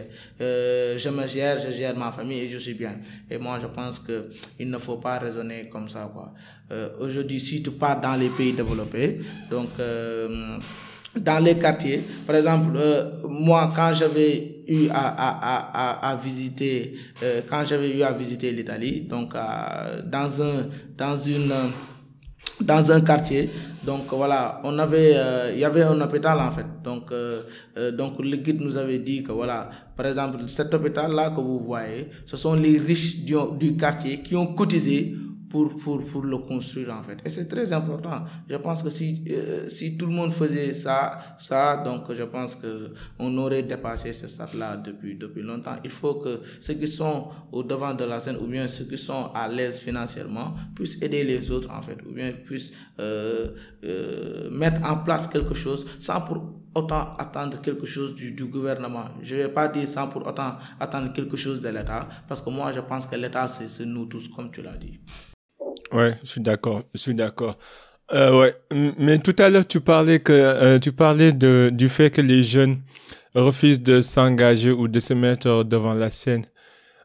euh, je me gère, je gère ma famille et je suis bien. Et moi, je pense que il ne faut pas raisonner comme ça. Euh, Aujourd'hui, si tu pars dans les pays développés, donc, euh, dans les quartiers, par exemple, euh, moi, quand j'avais eu à, à, à, à visiter, euh, quand j'avais eu à visiter l'Italie, donc, dans un, dans une, dans un quartier. Donc voilà, on avait, euh, il y avait un hôpital en fait. Donc, euh, euh, donc le guide nous avait dit que voilà, par exemple, cet hôpital là que vous voyez, ce sont les riches du, quartier qui ont cotisé pour, pour, pour le construire en fait. Et c'est très important. Je pense que si, euh, si tout le monde faisait ça, ça, donc je pense que on aurait dépassé ce stade-là depuis, depuis longtemps. Il faut que ceux qui sont au devant de la scène ou bien ceux qui sont à l'aise financièrement puissent aider les autres en fait, ou bien puissent euh, euh, mettre en place quelque chose sans pour autant attendre quelque chose du, gouvernement. Je vais pas dire sans pour autant attendre quelque chose de l'État, parce que moi je pense que l'État c'est nous tous, comme tu l'as dit.
Ouais, je suis d'accord, je suis d'accord. Euh, ouais, mais tout à l'heure tu parlais que euh, tu parlais de du fait que les jeunes refusent de s'engager ou de se mettre devant la scène.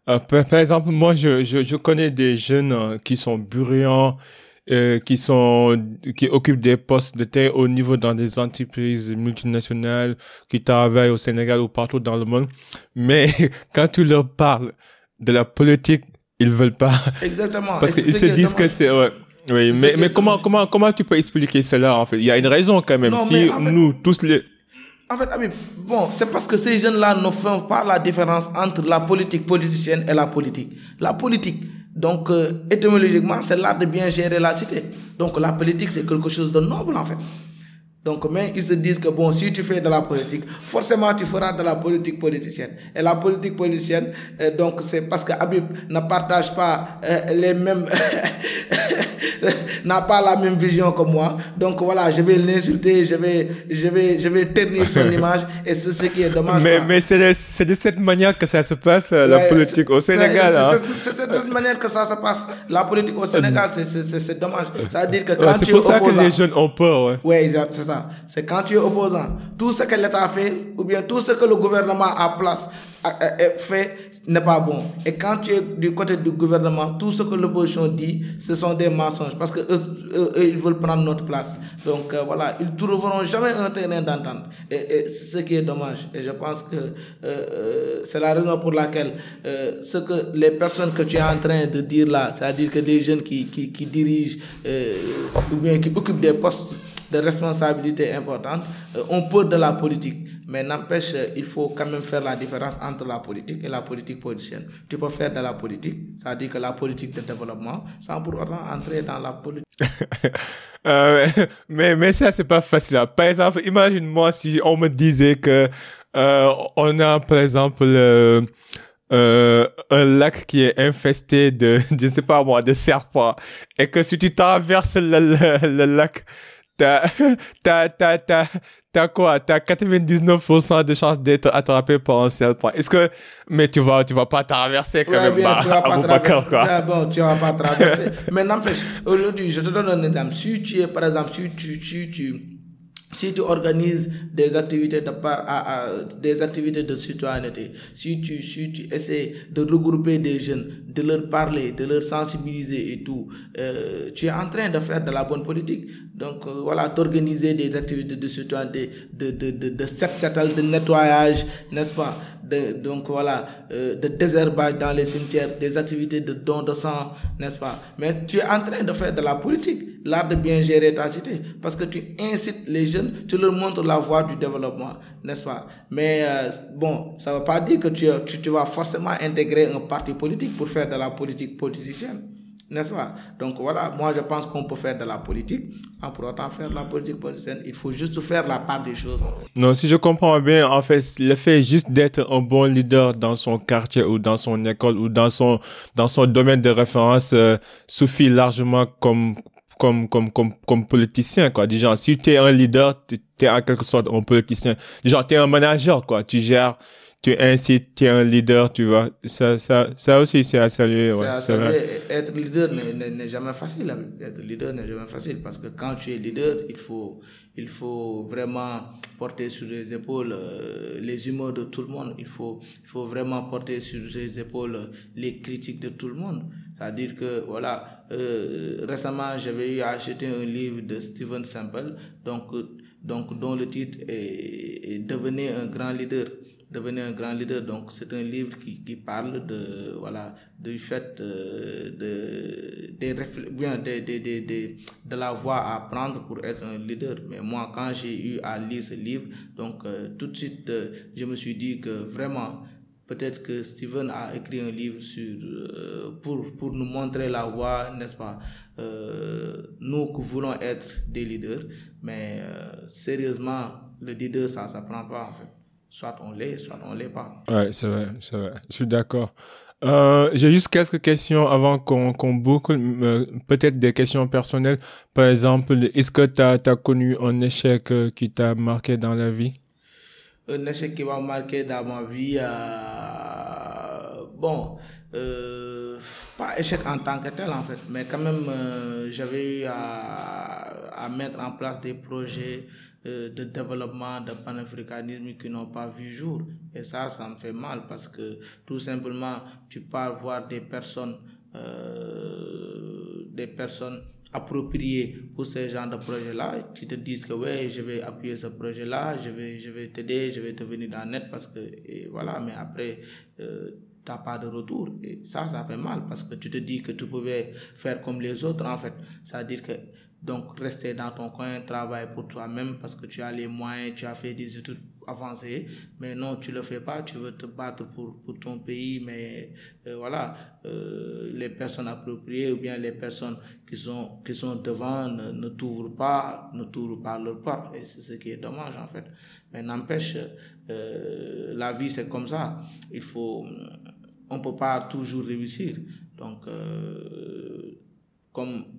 Euh, par, exemple, moi je, je, connais des jeunes euh, qui sont bruyants, euh, qui sont qui occupent des postes de très haut niveau dans des entreprises multinationales, qui travaillent au Sénégal ou partout dans le monde. Mais quand tu leur parles de la politique ils veulent pas.
Exactement.
Parce qu'ils se disent que c'est, ouais. Oui, mais, mais comment, comment, comment tu peux expliquer cela, en fait? Il y a une raison, quand même. Non, si fait, nous, tous les,
en fait, bon, c'est parce que ces jeunes-là ne font pas la différence entre la politique politicienne et la politique. La politique, donc, euh, étymologiquement, c'est l'art de bien gérer la cité. Donc, la politique, c'est quelque chose de noble, en fait. Donc, mais ils se disent que bon, si tu fais de la politique, forcément tu feras de la politique politicienne. Et la politique politicienne, euh, donc c'est parce que Habib ne partage pas euh, les mêmes, n'a pas la même vision que moi. Donc voilà, je vais l'insulter, je vais, je vais, je vais ternir son image, et c'est ce qui est dommage.
Mais, mais c'est de, cette manière que ça se passe la politique au Sénégal.
C'est hein. de cette manière que ça se passe la politique au Sénégal. C'est dommage. Ça veut dire que
quand ouais, C'est pour ça que les jeunes ont peur. Ouais,
ouais c'est ça. C'est quand tu es opposant, tout ce que l'État fait, ou bien tout ce que le gouvernement a place, fait, n'est pas bon. Et quand tu es du côté du gouvernement, tout ce que l'opposition dit, ce sont des mensonges, parce que ils veulent prendre notre place. Donc euh, voilà, ils trouveront jamais un terrain d'entente. Et, c'est ce qui est dommage. Et je pense que euh, euh, c'est la raison pour laquelle ce que les personnes que tu es en train de dire là, c'est-à-dire que des jeunes qui, qui, dirigent ou bien qui occupent des postes de responsabilités importantes, euh, on peut de la politique. Mais n'empêche, il faut quand même faire la différence entre la politique et la politique politicienne. Tu peux faire de la politique, c'est-à-dire que la politique de développement, sans pour autant entrer dans la politique.
euh, mais, mais ça, c'est pas facile. Par exemple, imagine-moi si on me disait que euh, on a, par exemple, euh, euh, un lac qui est infesté de, je ne sais pas moi, de serpents, et que si tu traverses le, le lac, t'as, t'as, t'as, t'as, t'as quoi? T'as 99% de chances d'être attrapé par un serpent. Est-ce que, mais tu vas, tu vas pas traverser quand
ouais,
même, bah,
tu vas pas traverser.
quoi.
Bon, tu vas pas traverser. mais n'empêche, aujourd'hui, je te donne un exemple. Si tu es, par exemple, si tu, si tu, si tu organises des activités de par, à, à, des activités de citoyenneté, si tu, si tu essaies de regrouper des jeunes, de leur parler, de leur sensibiliser et tout, euh, tu es en train de faire de la bonne politique. Donc euh, voilà, d'organiser des activités de citoyenneté, de, de, de, de, de nettoyage, n'est-ce pas? De, Donc voilà, euh, de désherbage dans les cimetières, des activités de don de sang, n'est-ce pas? Mais tu es en train de faire de la politique, l'art de bien gérer ta cité, parce que tu incites les jeunes, tu leur montres la voie du développement, n'est-ce pas? Mais euh, bon, ça ne veut pas dire que tu, tu, tu vas forcément intégrer un parti politique pour faire de la politique politicienne. N'est-ce pas? Donc voilà, moi je pense qu'on peut faire de la politique sans pour autant faire de la politique politicienne. Il faut juste faire la part des choses.
Non, si je comprends bien, en fait, le fait juste d'être un bon leader dans son quartier ou dans son école ou dans son, dans son domaine de référence euh, suffit largement comme comme, comme, comme, comme politicien, quoi. Déjà, si tu es un leader, tu es en quelque sorte un politicien. Déjà, tu es un manager, quoi. Tu gères, tu incites, tu es un leader, tu vois. Ça, ça, ça aussi, c'est à saluer.
Ouais, à saluer. Être leader n'est jamais facile. Être leader n'est jamais facile parce que quand tu es leader, il faut, il faut vraiment porter sur les épaules euh, les humeurs de tout le monde. Il faut, il faut vraiment porter sur les épaules les critiques de tout le monde. C'est-à-dire que, voilà, euh, récemment, j'avais eu à acheter un livre de Stephen Sample, donc, donc, dont le titre est, est Devenir un grand leader devenir un grand leader. Donc, c'est un livre qui, qui parle de, voilà, du fait euh, de, des de, de, de, la voie à prendre pour être un leader. Mais moi, quand j'ai eu à lire ce livre, donc, euh, tout de suite, euh, je me suis dit que vraiment, peut-être que Steven a écrit un livre sur, pour, pour nous montrer la voie, n'est-ce pas Nous qui voulons être des leaders, mais sérieusement, le leader, ça ne s'apprend pas en fait soit on l'est, soit on l'est pas.
Ouais, c'est vrai, c'est vrai. Je suis d'accord. Euh, j'ai juste quelques questions avant qu'on boucle, euh, peut-être des questions personnelles. Par exemple, est-ce que tu as, connu un échec euh, qui t'a marqué dans la vie?
Un échec qui m'a marqué dans ma vie, euh, bon, euh, pas échec en tant que tel en fait, mais quand même, j'avais eu à, à mettre en place des projets euh, de développement, de panafricanisme qui n'ont pas vu jour. Et ça, ça me fait mal parce que tout simplement, tu pars voir des personnes, euh, des personnes appropriées pour ce genre de projet-là. Tu te dis que ouais, je vais appuyer ce projet-là, je vais, je vais t'aider, je vais te venir dans net parce que, et voilà, mais après, euh, tu n'as pas de retour. Et ça, ça fait mal parce que tu te dis que tu pouvais faire comme les autres en fait. C'est-à-dire que donc, rester dans ton coin, travailler pour toi-même parce que tu as les moyens, tu as fait des études avancées. Mais non, tu le fais pas, tu veux te battre pour, pour ton pays, mais euh, voilà, euh, les personnes appropriées ou bien les personnes qui sont, qui sont devant ne, ne t'ouvrent pas, ne t'ouvrent pas leur porte. Et c'est ce qui est dommage en fait. Mais n'empêche, euh, la vie c'est comme ça. Il faut, on peut pas toujours réussir. Donc, comme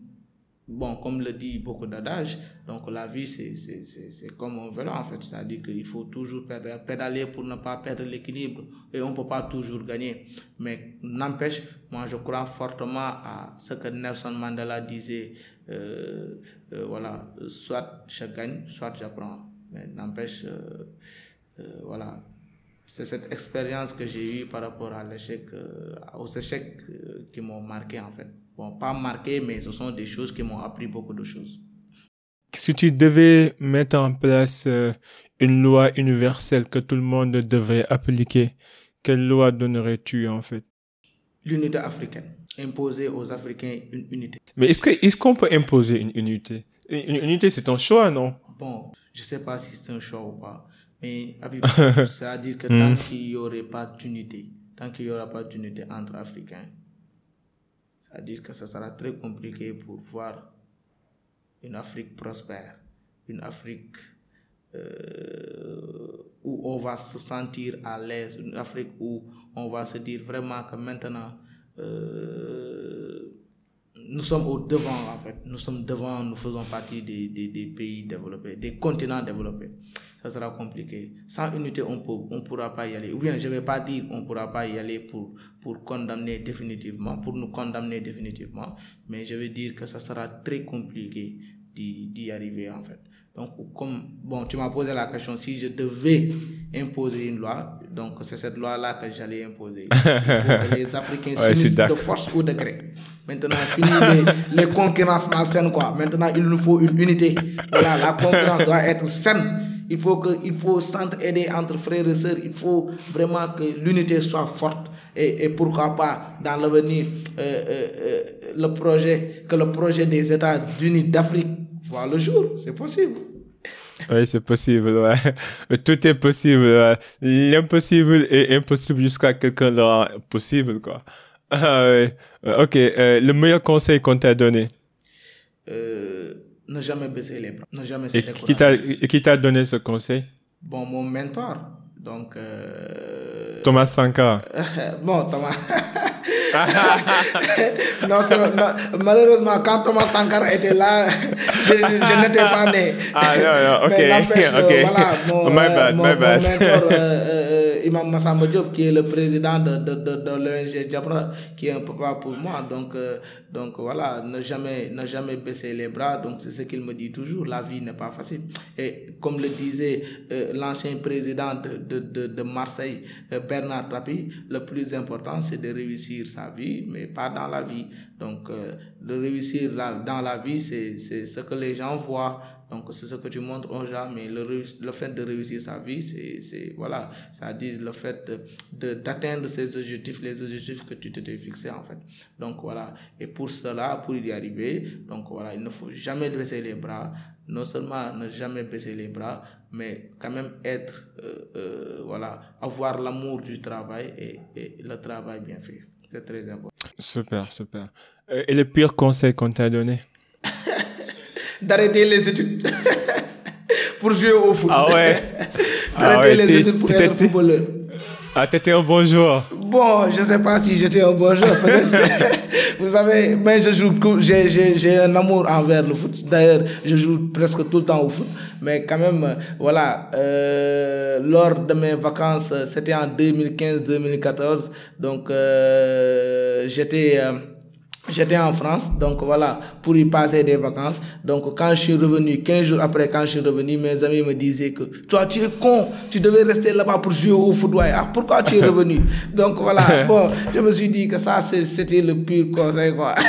bon, comme le dit beaucoup d'adages, donc la vie, c'est comme un vélo en fait. C'est-à-dire qu'il faut toujours pédaler pour ne pas perdre l'équilibre et on ne peut pas toujours gagner. Mais n'empêche, moi je crois fortement à ce que Nelson Mandela disait, euh, euh, voilà, soit je gagne, soit j'apprends. Mais n'empêche, euh, voilà, c'est cette expérience que j'ai eue par rapport aux échecs qui m'ont marqué en fait. Bon, pas marqué, mais ce sont des choses qui m'ont appris beaucoup de choses.
Si tu devais mettre en place euh, une loi universelle que tout le monde devrait appliquer, quelle loi donnerais-tu en fait?
L'unité africaine. Imposer aux Africains une unité.
Mais est-ce qu'on est qu'on peut imposer une unité? Une unité, c'est un choix, non?
Bon, je ne sais pas si c'est un choix ou pas. Mais c'est-à-dire que tant hmm. qu'il n'y aurait pas d'unité, tant qu'il n'y aura pas d'unité entre Africains, c'est-à-dire que ça sera très compliqué pour voir une Afrique prospère, une Afrique euh, où on va se sentir à l'aise, une Afrique où on va se dire vraiment que maintenant euh, nous sommes au devant en fait, nous sommes devant, nous faisons partie des pays développés, des continents développés ça sera compliqué. Sans unité, on ne on pourra pas y aller. Ou bien, je ne vais pas dire on ne pourra pas y aller pour, pour condamner définitivement, pour nous condamner définitivement, mais je vais dire que ça sera très compliqué d'y arriver en fait. Donc, comme, bon, tu m'as posé la question, si je devais imposer une loi, donc c'est cette loi-là que j'allais imposer. Il faut que les Africains
Ouais,
s'unissent de force ou de gré. Maintenant, fini les, les concurrences malsaines, quoi. Maintenant, il nous faut une unité. Voilà, la concurrence doit être saine. Il faut que, il faut s'entraider entre frères et sœurs. Il faut vraiment que l'unité soit forte. Et, et pourquoi pas, dans l'avenir, euh, euh, euh, le projet, que le projet des États-Unis d'Afrique voit le jour. C'est possible.
Oui, c'est possible, ouais. Tout est possible. ouais. L'impossible est impossible jusqu'à quelqu'un le rend possible, quoi. Ah, ouais. Ok, euh, le meilleur conseil qu'on t'a donné?
Euh, ne jamais baisser les bras. Ne jamais se
Et qui t'a, et qui t'a donné ce conseil?
Bon, mon mentor. Donc, euh,
Thomas Sankara.
bon, Thomas. non, c'est- non, malheureusement, quand Thomas Sankara était là, je, je n'étais pas né.
Ah, non, non, ok,
Mais n'empêche que,
ok.
voilà, mon,
My
euh,
bad,
mon,
my
mon
bad.
mentor, euh, euh, Imam Massamba Diop, qui est le président de, de, de, de l'ONG Jabra, qui est un papa pour moi. Donc, euh, donc voilà, ne jamais, ne jamais baisser les bras. Donc, c'est ce qu'il me dit toujours. La vie n'est pas facile. Et comme le disait euh, l'ancien président de, de, de, Marseille, euh, Bernard Tapie, le plus important, c'est de réussir sa vie, mais pas dans la vie. Donc, de réussir dans la vie, c'est ce que les gens voient. Donc, c'est ce que tu montres aux gens, mais le, fait de réussir sa vie, c'est, voilà, c'est-à-dire le fait de, d'atteindre ses objectifs, les objectifs que tu t'étais fixé, en fait. Donc, voilà. Et pour cela, pour y arriver, donc voilà, il ne faut jamais baisser les bras. Non seulement ne jamais baisser les bras, mais quand même être, euh, euh, voilà, avoir l'amour du travail et, et le travail bien fait. C'est très important.
Super, super. Euh, Et le pire conseil qu'on t'a donné?
D'arrêter les études pour jouer au foot.
Ah ouais?
D'arrêter
Ah ouais,
les études pour être footballeur.
Ah, t'étais un bon joueur.
Bon, je sais pas si j'étais un bon joueur. Vous savez, mais je joue, j'ai, un amour envers le foot. D'ailleurs, je joue presque tout le temps au foot. Mais quand même, voilà, euh, lors de mes vacances, c'était en 2015-2014. Donc, euh, j'étais... euh, J'étais en France, donc voilà, pour y passer des vacances. Donc quand je suis revenu, 15 jours après quand je suis revenu, mes amis me disaient que toi tu es con, tu devais rester là-bas pour jouer au football. Ah, pourquoi tu es revenu? Donc voilà, bon, je me suis dit que ça c'était le pire conseil quoi.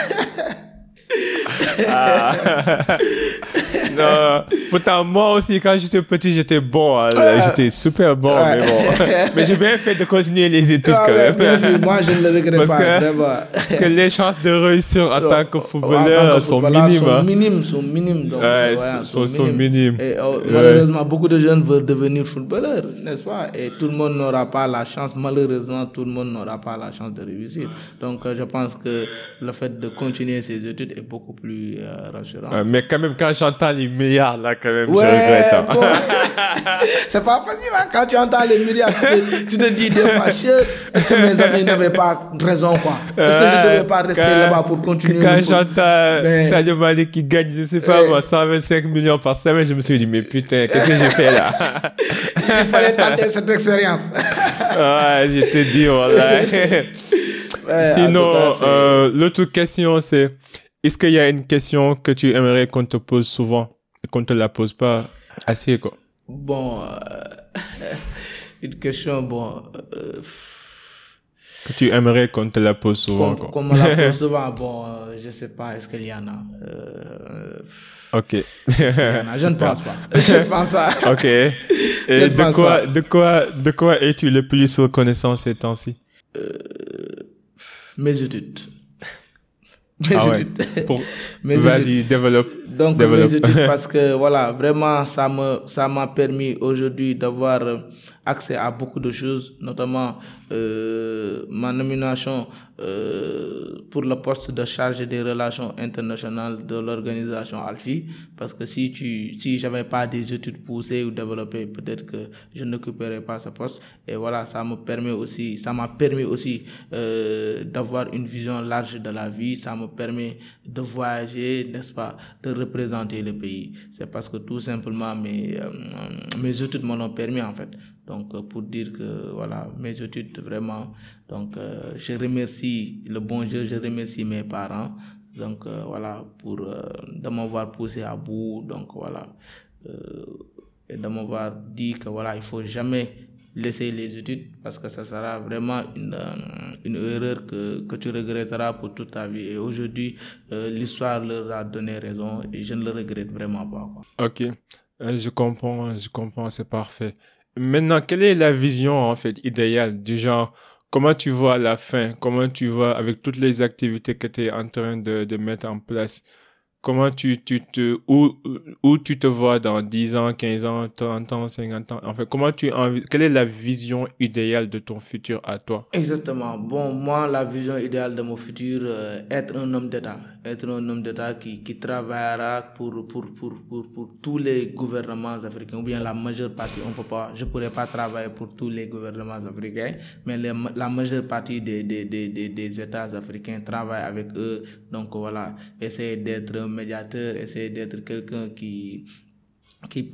Ah. non, pourtant, moi aussi, quand j'étais petit, j'étais bon. hein, J'étais super bon,
Ouais.
mais bon. mais j'ai bien fait de continuer les études
Ah
quand même.
vu, moi je ne le regrette
Parce
pas,
que-
vraiment.
Parce que les chances de réussir en tant que
tant
footballeur sont minimes.
Sont
hein.
minimes, sont minimes. Donc,
Ouais,
euh,
sont-
voilà,
sont- sont minimes.
Et,
Ouais.
Malheureusement, beaucoup de jeunes veulent devenir footballeurs, n'est-ce pas? Et tout le monde n'aura pas la chance, malheureusement, tout le monde n'aura pas la chance de réussir. Donc, euh, je pense que le fait de continuer ses études est beaucoup plus euh, rassurant.
Ouais, mais quand même, quand j'entends les milliards, là, quand même, je regrette. hein.
bon. c'est pas facile hein, quand tu entends les milliards, tu te, tu te dis des est-ce que mes amis n'avaient pas raison quoi? Est-ce que je ne devais pas rester là-bas pour continuer
Quand j'entends
Mais-
Sadio qui gagne, je sais pas moi, 125 millions par semaine, je me suis dit, mais putain, qu'est-ce que j'ai fait là?
Il fallait tenter cette expérience.
Ouais, je te dis, voilà.
Ouais,
Sinon, euh, l'autre question, c'est est-ce qu'il y a une question que tu aimerais qu'on te pose souvent et qu'on te la pose pas assez, quoi?
Bon, euh, une question, bon, euh,
Que tu aimerais qu'on te la pose souvent,
comme,
quoi?
comme on l'a fait souvent, bon, euh, je sais pas, est-ce qu'il y en a? Euh,
Ok.
il y en a? Je ne pense pas. Je ne pense pas.
ok. Et
ne
de quoi,
pas.
de quoi, de quoi es-tu le plus reconnaissant ces temps-ci?
Mes études. Mes
Ah ouais.
études.
Pour- Vas-y, développe.
Donc,
Développe.
mes études, parce que voilà, vraiment, ça me, ça m'a permis aujourd'hui d'avoir accès à beaucoup de choses, notamment euh, ma nomination euh, pour le poste de chargé des relations internationales de l'organisation Alfi. Parce que si tu, si j'avais pas des études poussées ou développées, peut-être que je n'occuperais pas ce poste. Et voilà, ça me permet aussi, ça m'a permis aussi euh, d'avoir une vision large de la vie. Ça me permet de voyager, n'est-ce pas, de représenter le pays. C'est parce que tout simplement mes, euh, mes études m'en ont permis en fait. Donc euh, pour dire que voilà, mes études vraiment, donc euh, je remercie le bon Dieu, je remercie mes parents. Donc euh, voilà, pour euh, de m'avoir poussé à bout. Donc voilà, et de m'avoir dit que voilà, il faut jamais laisser les études parce que ça sera vraiment une, une erreur que, que tu regretteras pour toute ta vie. Et aujourd'hui, l'histoire leur a donné raison et je ne le regrette vraiment pas.
Ok, je comprends, je comprends, c'est parfait. Maintenant, quelle est la vision en fait idéale? Du genre Comment tu vois la fin? Comment tu vois avec toutes les activités que tu es en train de, de mettre en place Comment tu, tu te, où, où tu te vois dans 10 ans, 15 ans, 30 ans, 50 ans? En fait, comment tu quelle est la vision idéale de ton futur à toi?
Exactement. Bon, moi, la vision idéale de mon futur, euh, être un homme d'État. Être un homme d'État qui, qui travaillera pour, pour, pour, pour, pour tous les gouvernements africains, ou bien la majeure partie. On peut pas, je pourrais pas travailler pour tous les gouvernements africains, mais la majeure partie des, des, des, des États africains travaillent avec eux. Donc voilà, essayer d'être médiateur, essayer d'être quelqu'un qui qui,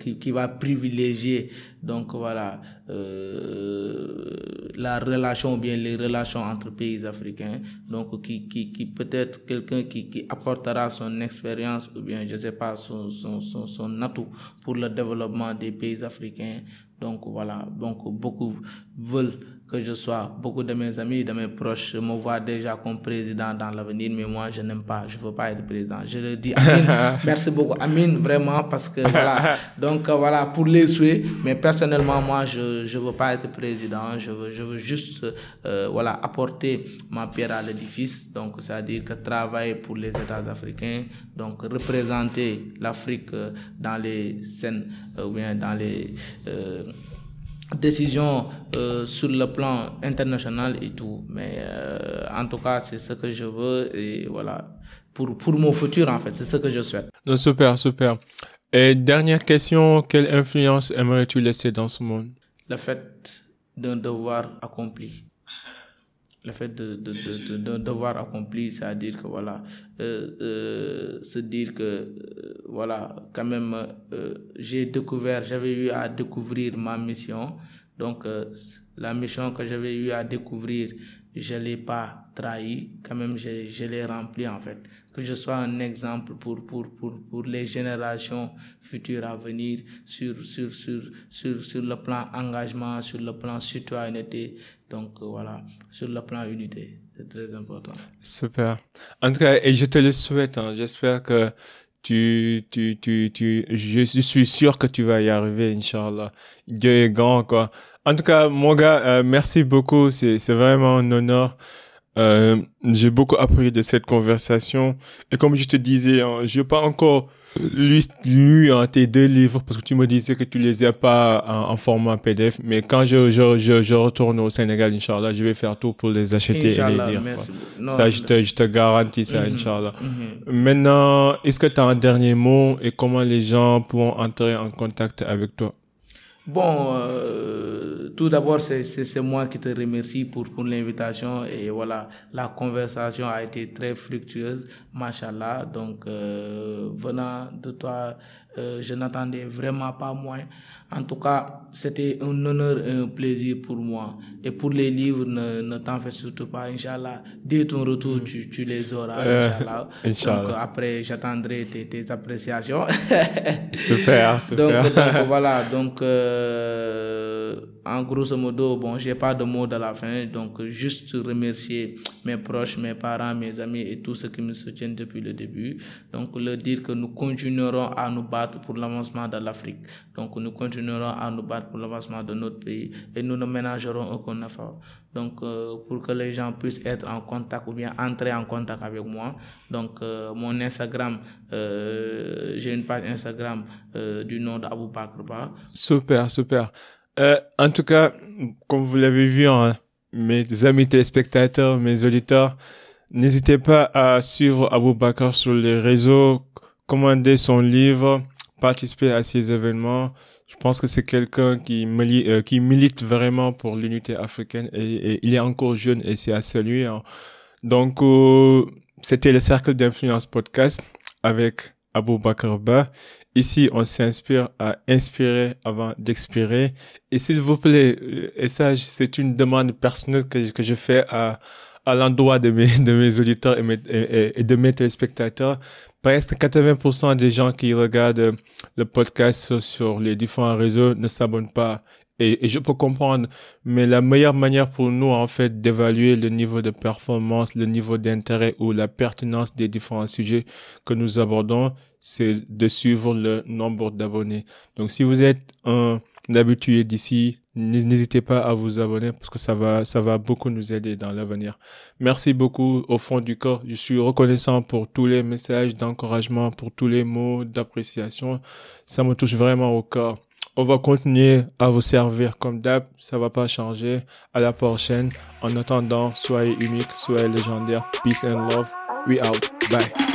qui, qui, va privilégier donc voilà euh, la relation ou bien les relations entre pays africains. Donc qui, qui, qui peut être quelqu'un qui, qui apportera son expérience ou bien je sais pas son, son, son, son atout pour le développement des pays africains. Donc voilà. Donc beaucoup veulent que je sois. Beaucoup de mes amis, de mes proches me voient déjà comme président dans l'avenir, mais moi, je n'aime pas, je ne veux pas être président. Je le dis, Amine, merci beaucoup, Amine, vraiment, parce que voilà. Donc voilà, pour les souhaits, mais personnellement, moi, je ne veux pas être président, je veux, je veux juste euh, voilà, apporter ma pierre à l'édifice, donc c'est-à-dire que travailler pour les États africains, donc représenter l'Afrique euh, dans les scènes, euh, ou bien dans les décision euh, sur le plan international et tout. Mais euh, en tout cas, c'est ce que je veux et voilà, pour, pour mon futur en fait, c'est ce que je souhaite.
Non, super, super. Et dernière question, quelle influence aimerais-tu laisser dans ce monde?
Le fait d'un devoir accompli le fait de, de, de, de, devoir accompli, c'est-à-dire que voilà, euh, euh, se dire que euh, voilà, quand même, euh, j'ai découvert, j'avais eu à découvrir ma mission. Donc, euh, la mission que j'avais eu à découvrir, je l'ai pas trahi, quand même, je, je l'ai rempli en fait. Que je sois un exemple pour, pour, pour, pour les générations futures à venir sur, sur, sur, sur, sur le plan engagement, sur le plan citoyenneté. Donc euh, voilà, sur le plan unité, c'est très important.
Super. En tout cas, et je te le souhaite, hein. j'espère que tu, tu, tu, tu, je suis sûr que tu vas y arriver, Inch'Allah. Dieu est grand, quoi. En tout cas, mon gars, euh, merci beaucoup. C'est, c'est vraiment un honneur. Euh, j'ai beaucoup appris de cette conversation. Et comme je te disais, hein, je n'ai pas encore lu, lu hein, tes deux livres parce que tu me disais que tu les as pas en, format PDF. Mais quand je, je, je, je, retourne au Sénégal, Inch'Allah, je vais faire tout pour les acheter et les lire. ça, je te, je te garantis ça, mm Inch'Allah. Mm-hmm. Maintenant, est-ce que tu as un dernier mot et comment les gens pourront entrer en contact avec toi?
Bon, euh, tout d'abord, c'est moi qui te remercie pour, pour l'invitation et voilà, la conversation a été très fructueuse, machallah. Donc, euh, venant de toi, euh, je n'attendais vraiment pas moins. En tout cas, c'était un honneur et un plaisir pour moi. Et pour les livres, ne, ne t'en fais surtout pas, Inch'Allah. Dès ton retour, tu, tu les auras, euh, Inch'Allah. Donc après, j'attendrai tes, tes, appréciations.
super, super.
Donc, donc voilà, donc euh, en grosso modo, bon, j'ai pas de mots de la fin, donc juste remercier mes proches, mes parents, mes amis et tous ceux qui me soutiennent depuis le début. Donc leur dire que nous continuerons à nous battre pour l'avancement de l'Afrique. Donc nous continuerons à nous battre pour l'avancement de notre pays et nous ne ménagerons aucun effort. Donc euh, pour que les gens puissent être en contact ou bien entrer en contact avec moi. Donc euh, mon Instagram, euh, j'ai une page Instagram du nom d'Abou Bakr
Super, super. En tout cas, comme vous l'avez vu, hein, mes amis téléspectateurs, mes auditeurs, n'hésitez pas à suivre Abou Bakr sur les réseaux, commander son livre, participer à ces événements. Je pense que c'est quelqu'un qui, milite, euh, vraiment pour l'unité africaine et, il est encore jeune et c'est à saluer. Hein. Donc, euh, c'était le Cercle d'Influence Podcast avec Abou Bakr Ba. Ici, on s'inspire à inspirer avant d'expirer. Et s'il vous plaît, euh, et ça, c'est une demande personnelle que, que je fais à, à l'endroit de mes, de mes auditeurs et, de mes téléspectateurs. Presque 80% des gens qui regardent le podcast sur les différents réseaux ne s'abonnent pas. Et, je peux comprendre, mais la meilleure manière pour nous, en fait, d'évaluer le niveau de performance, le niveau d'intérêt ou la pertinence des différents sujets que nous abordons, c'est de suivre le nombre d'abonnés. Donc, si vous êtes un habitué d'ici, n'hésitez pas à vous abonner parce que ça va, ça va beaucoup nous aider dans l'avenir. Merci beaucoup au fond du corps. Je suis reconnaissant pour tous les messages d'encouragement, pour tous les mots d'appréciation. Ça me touche vraiment au corps. On va continuer à vous servir comme d'hab. Ça va pas changer. À la prochaine. En attendant, soyez unique, soyez légendaire. Peace and love. We out. Bye.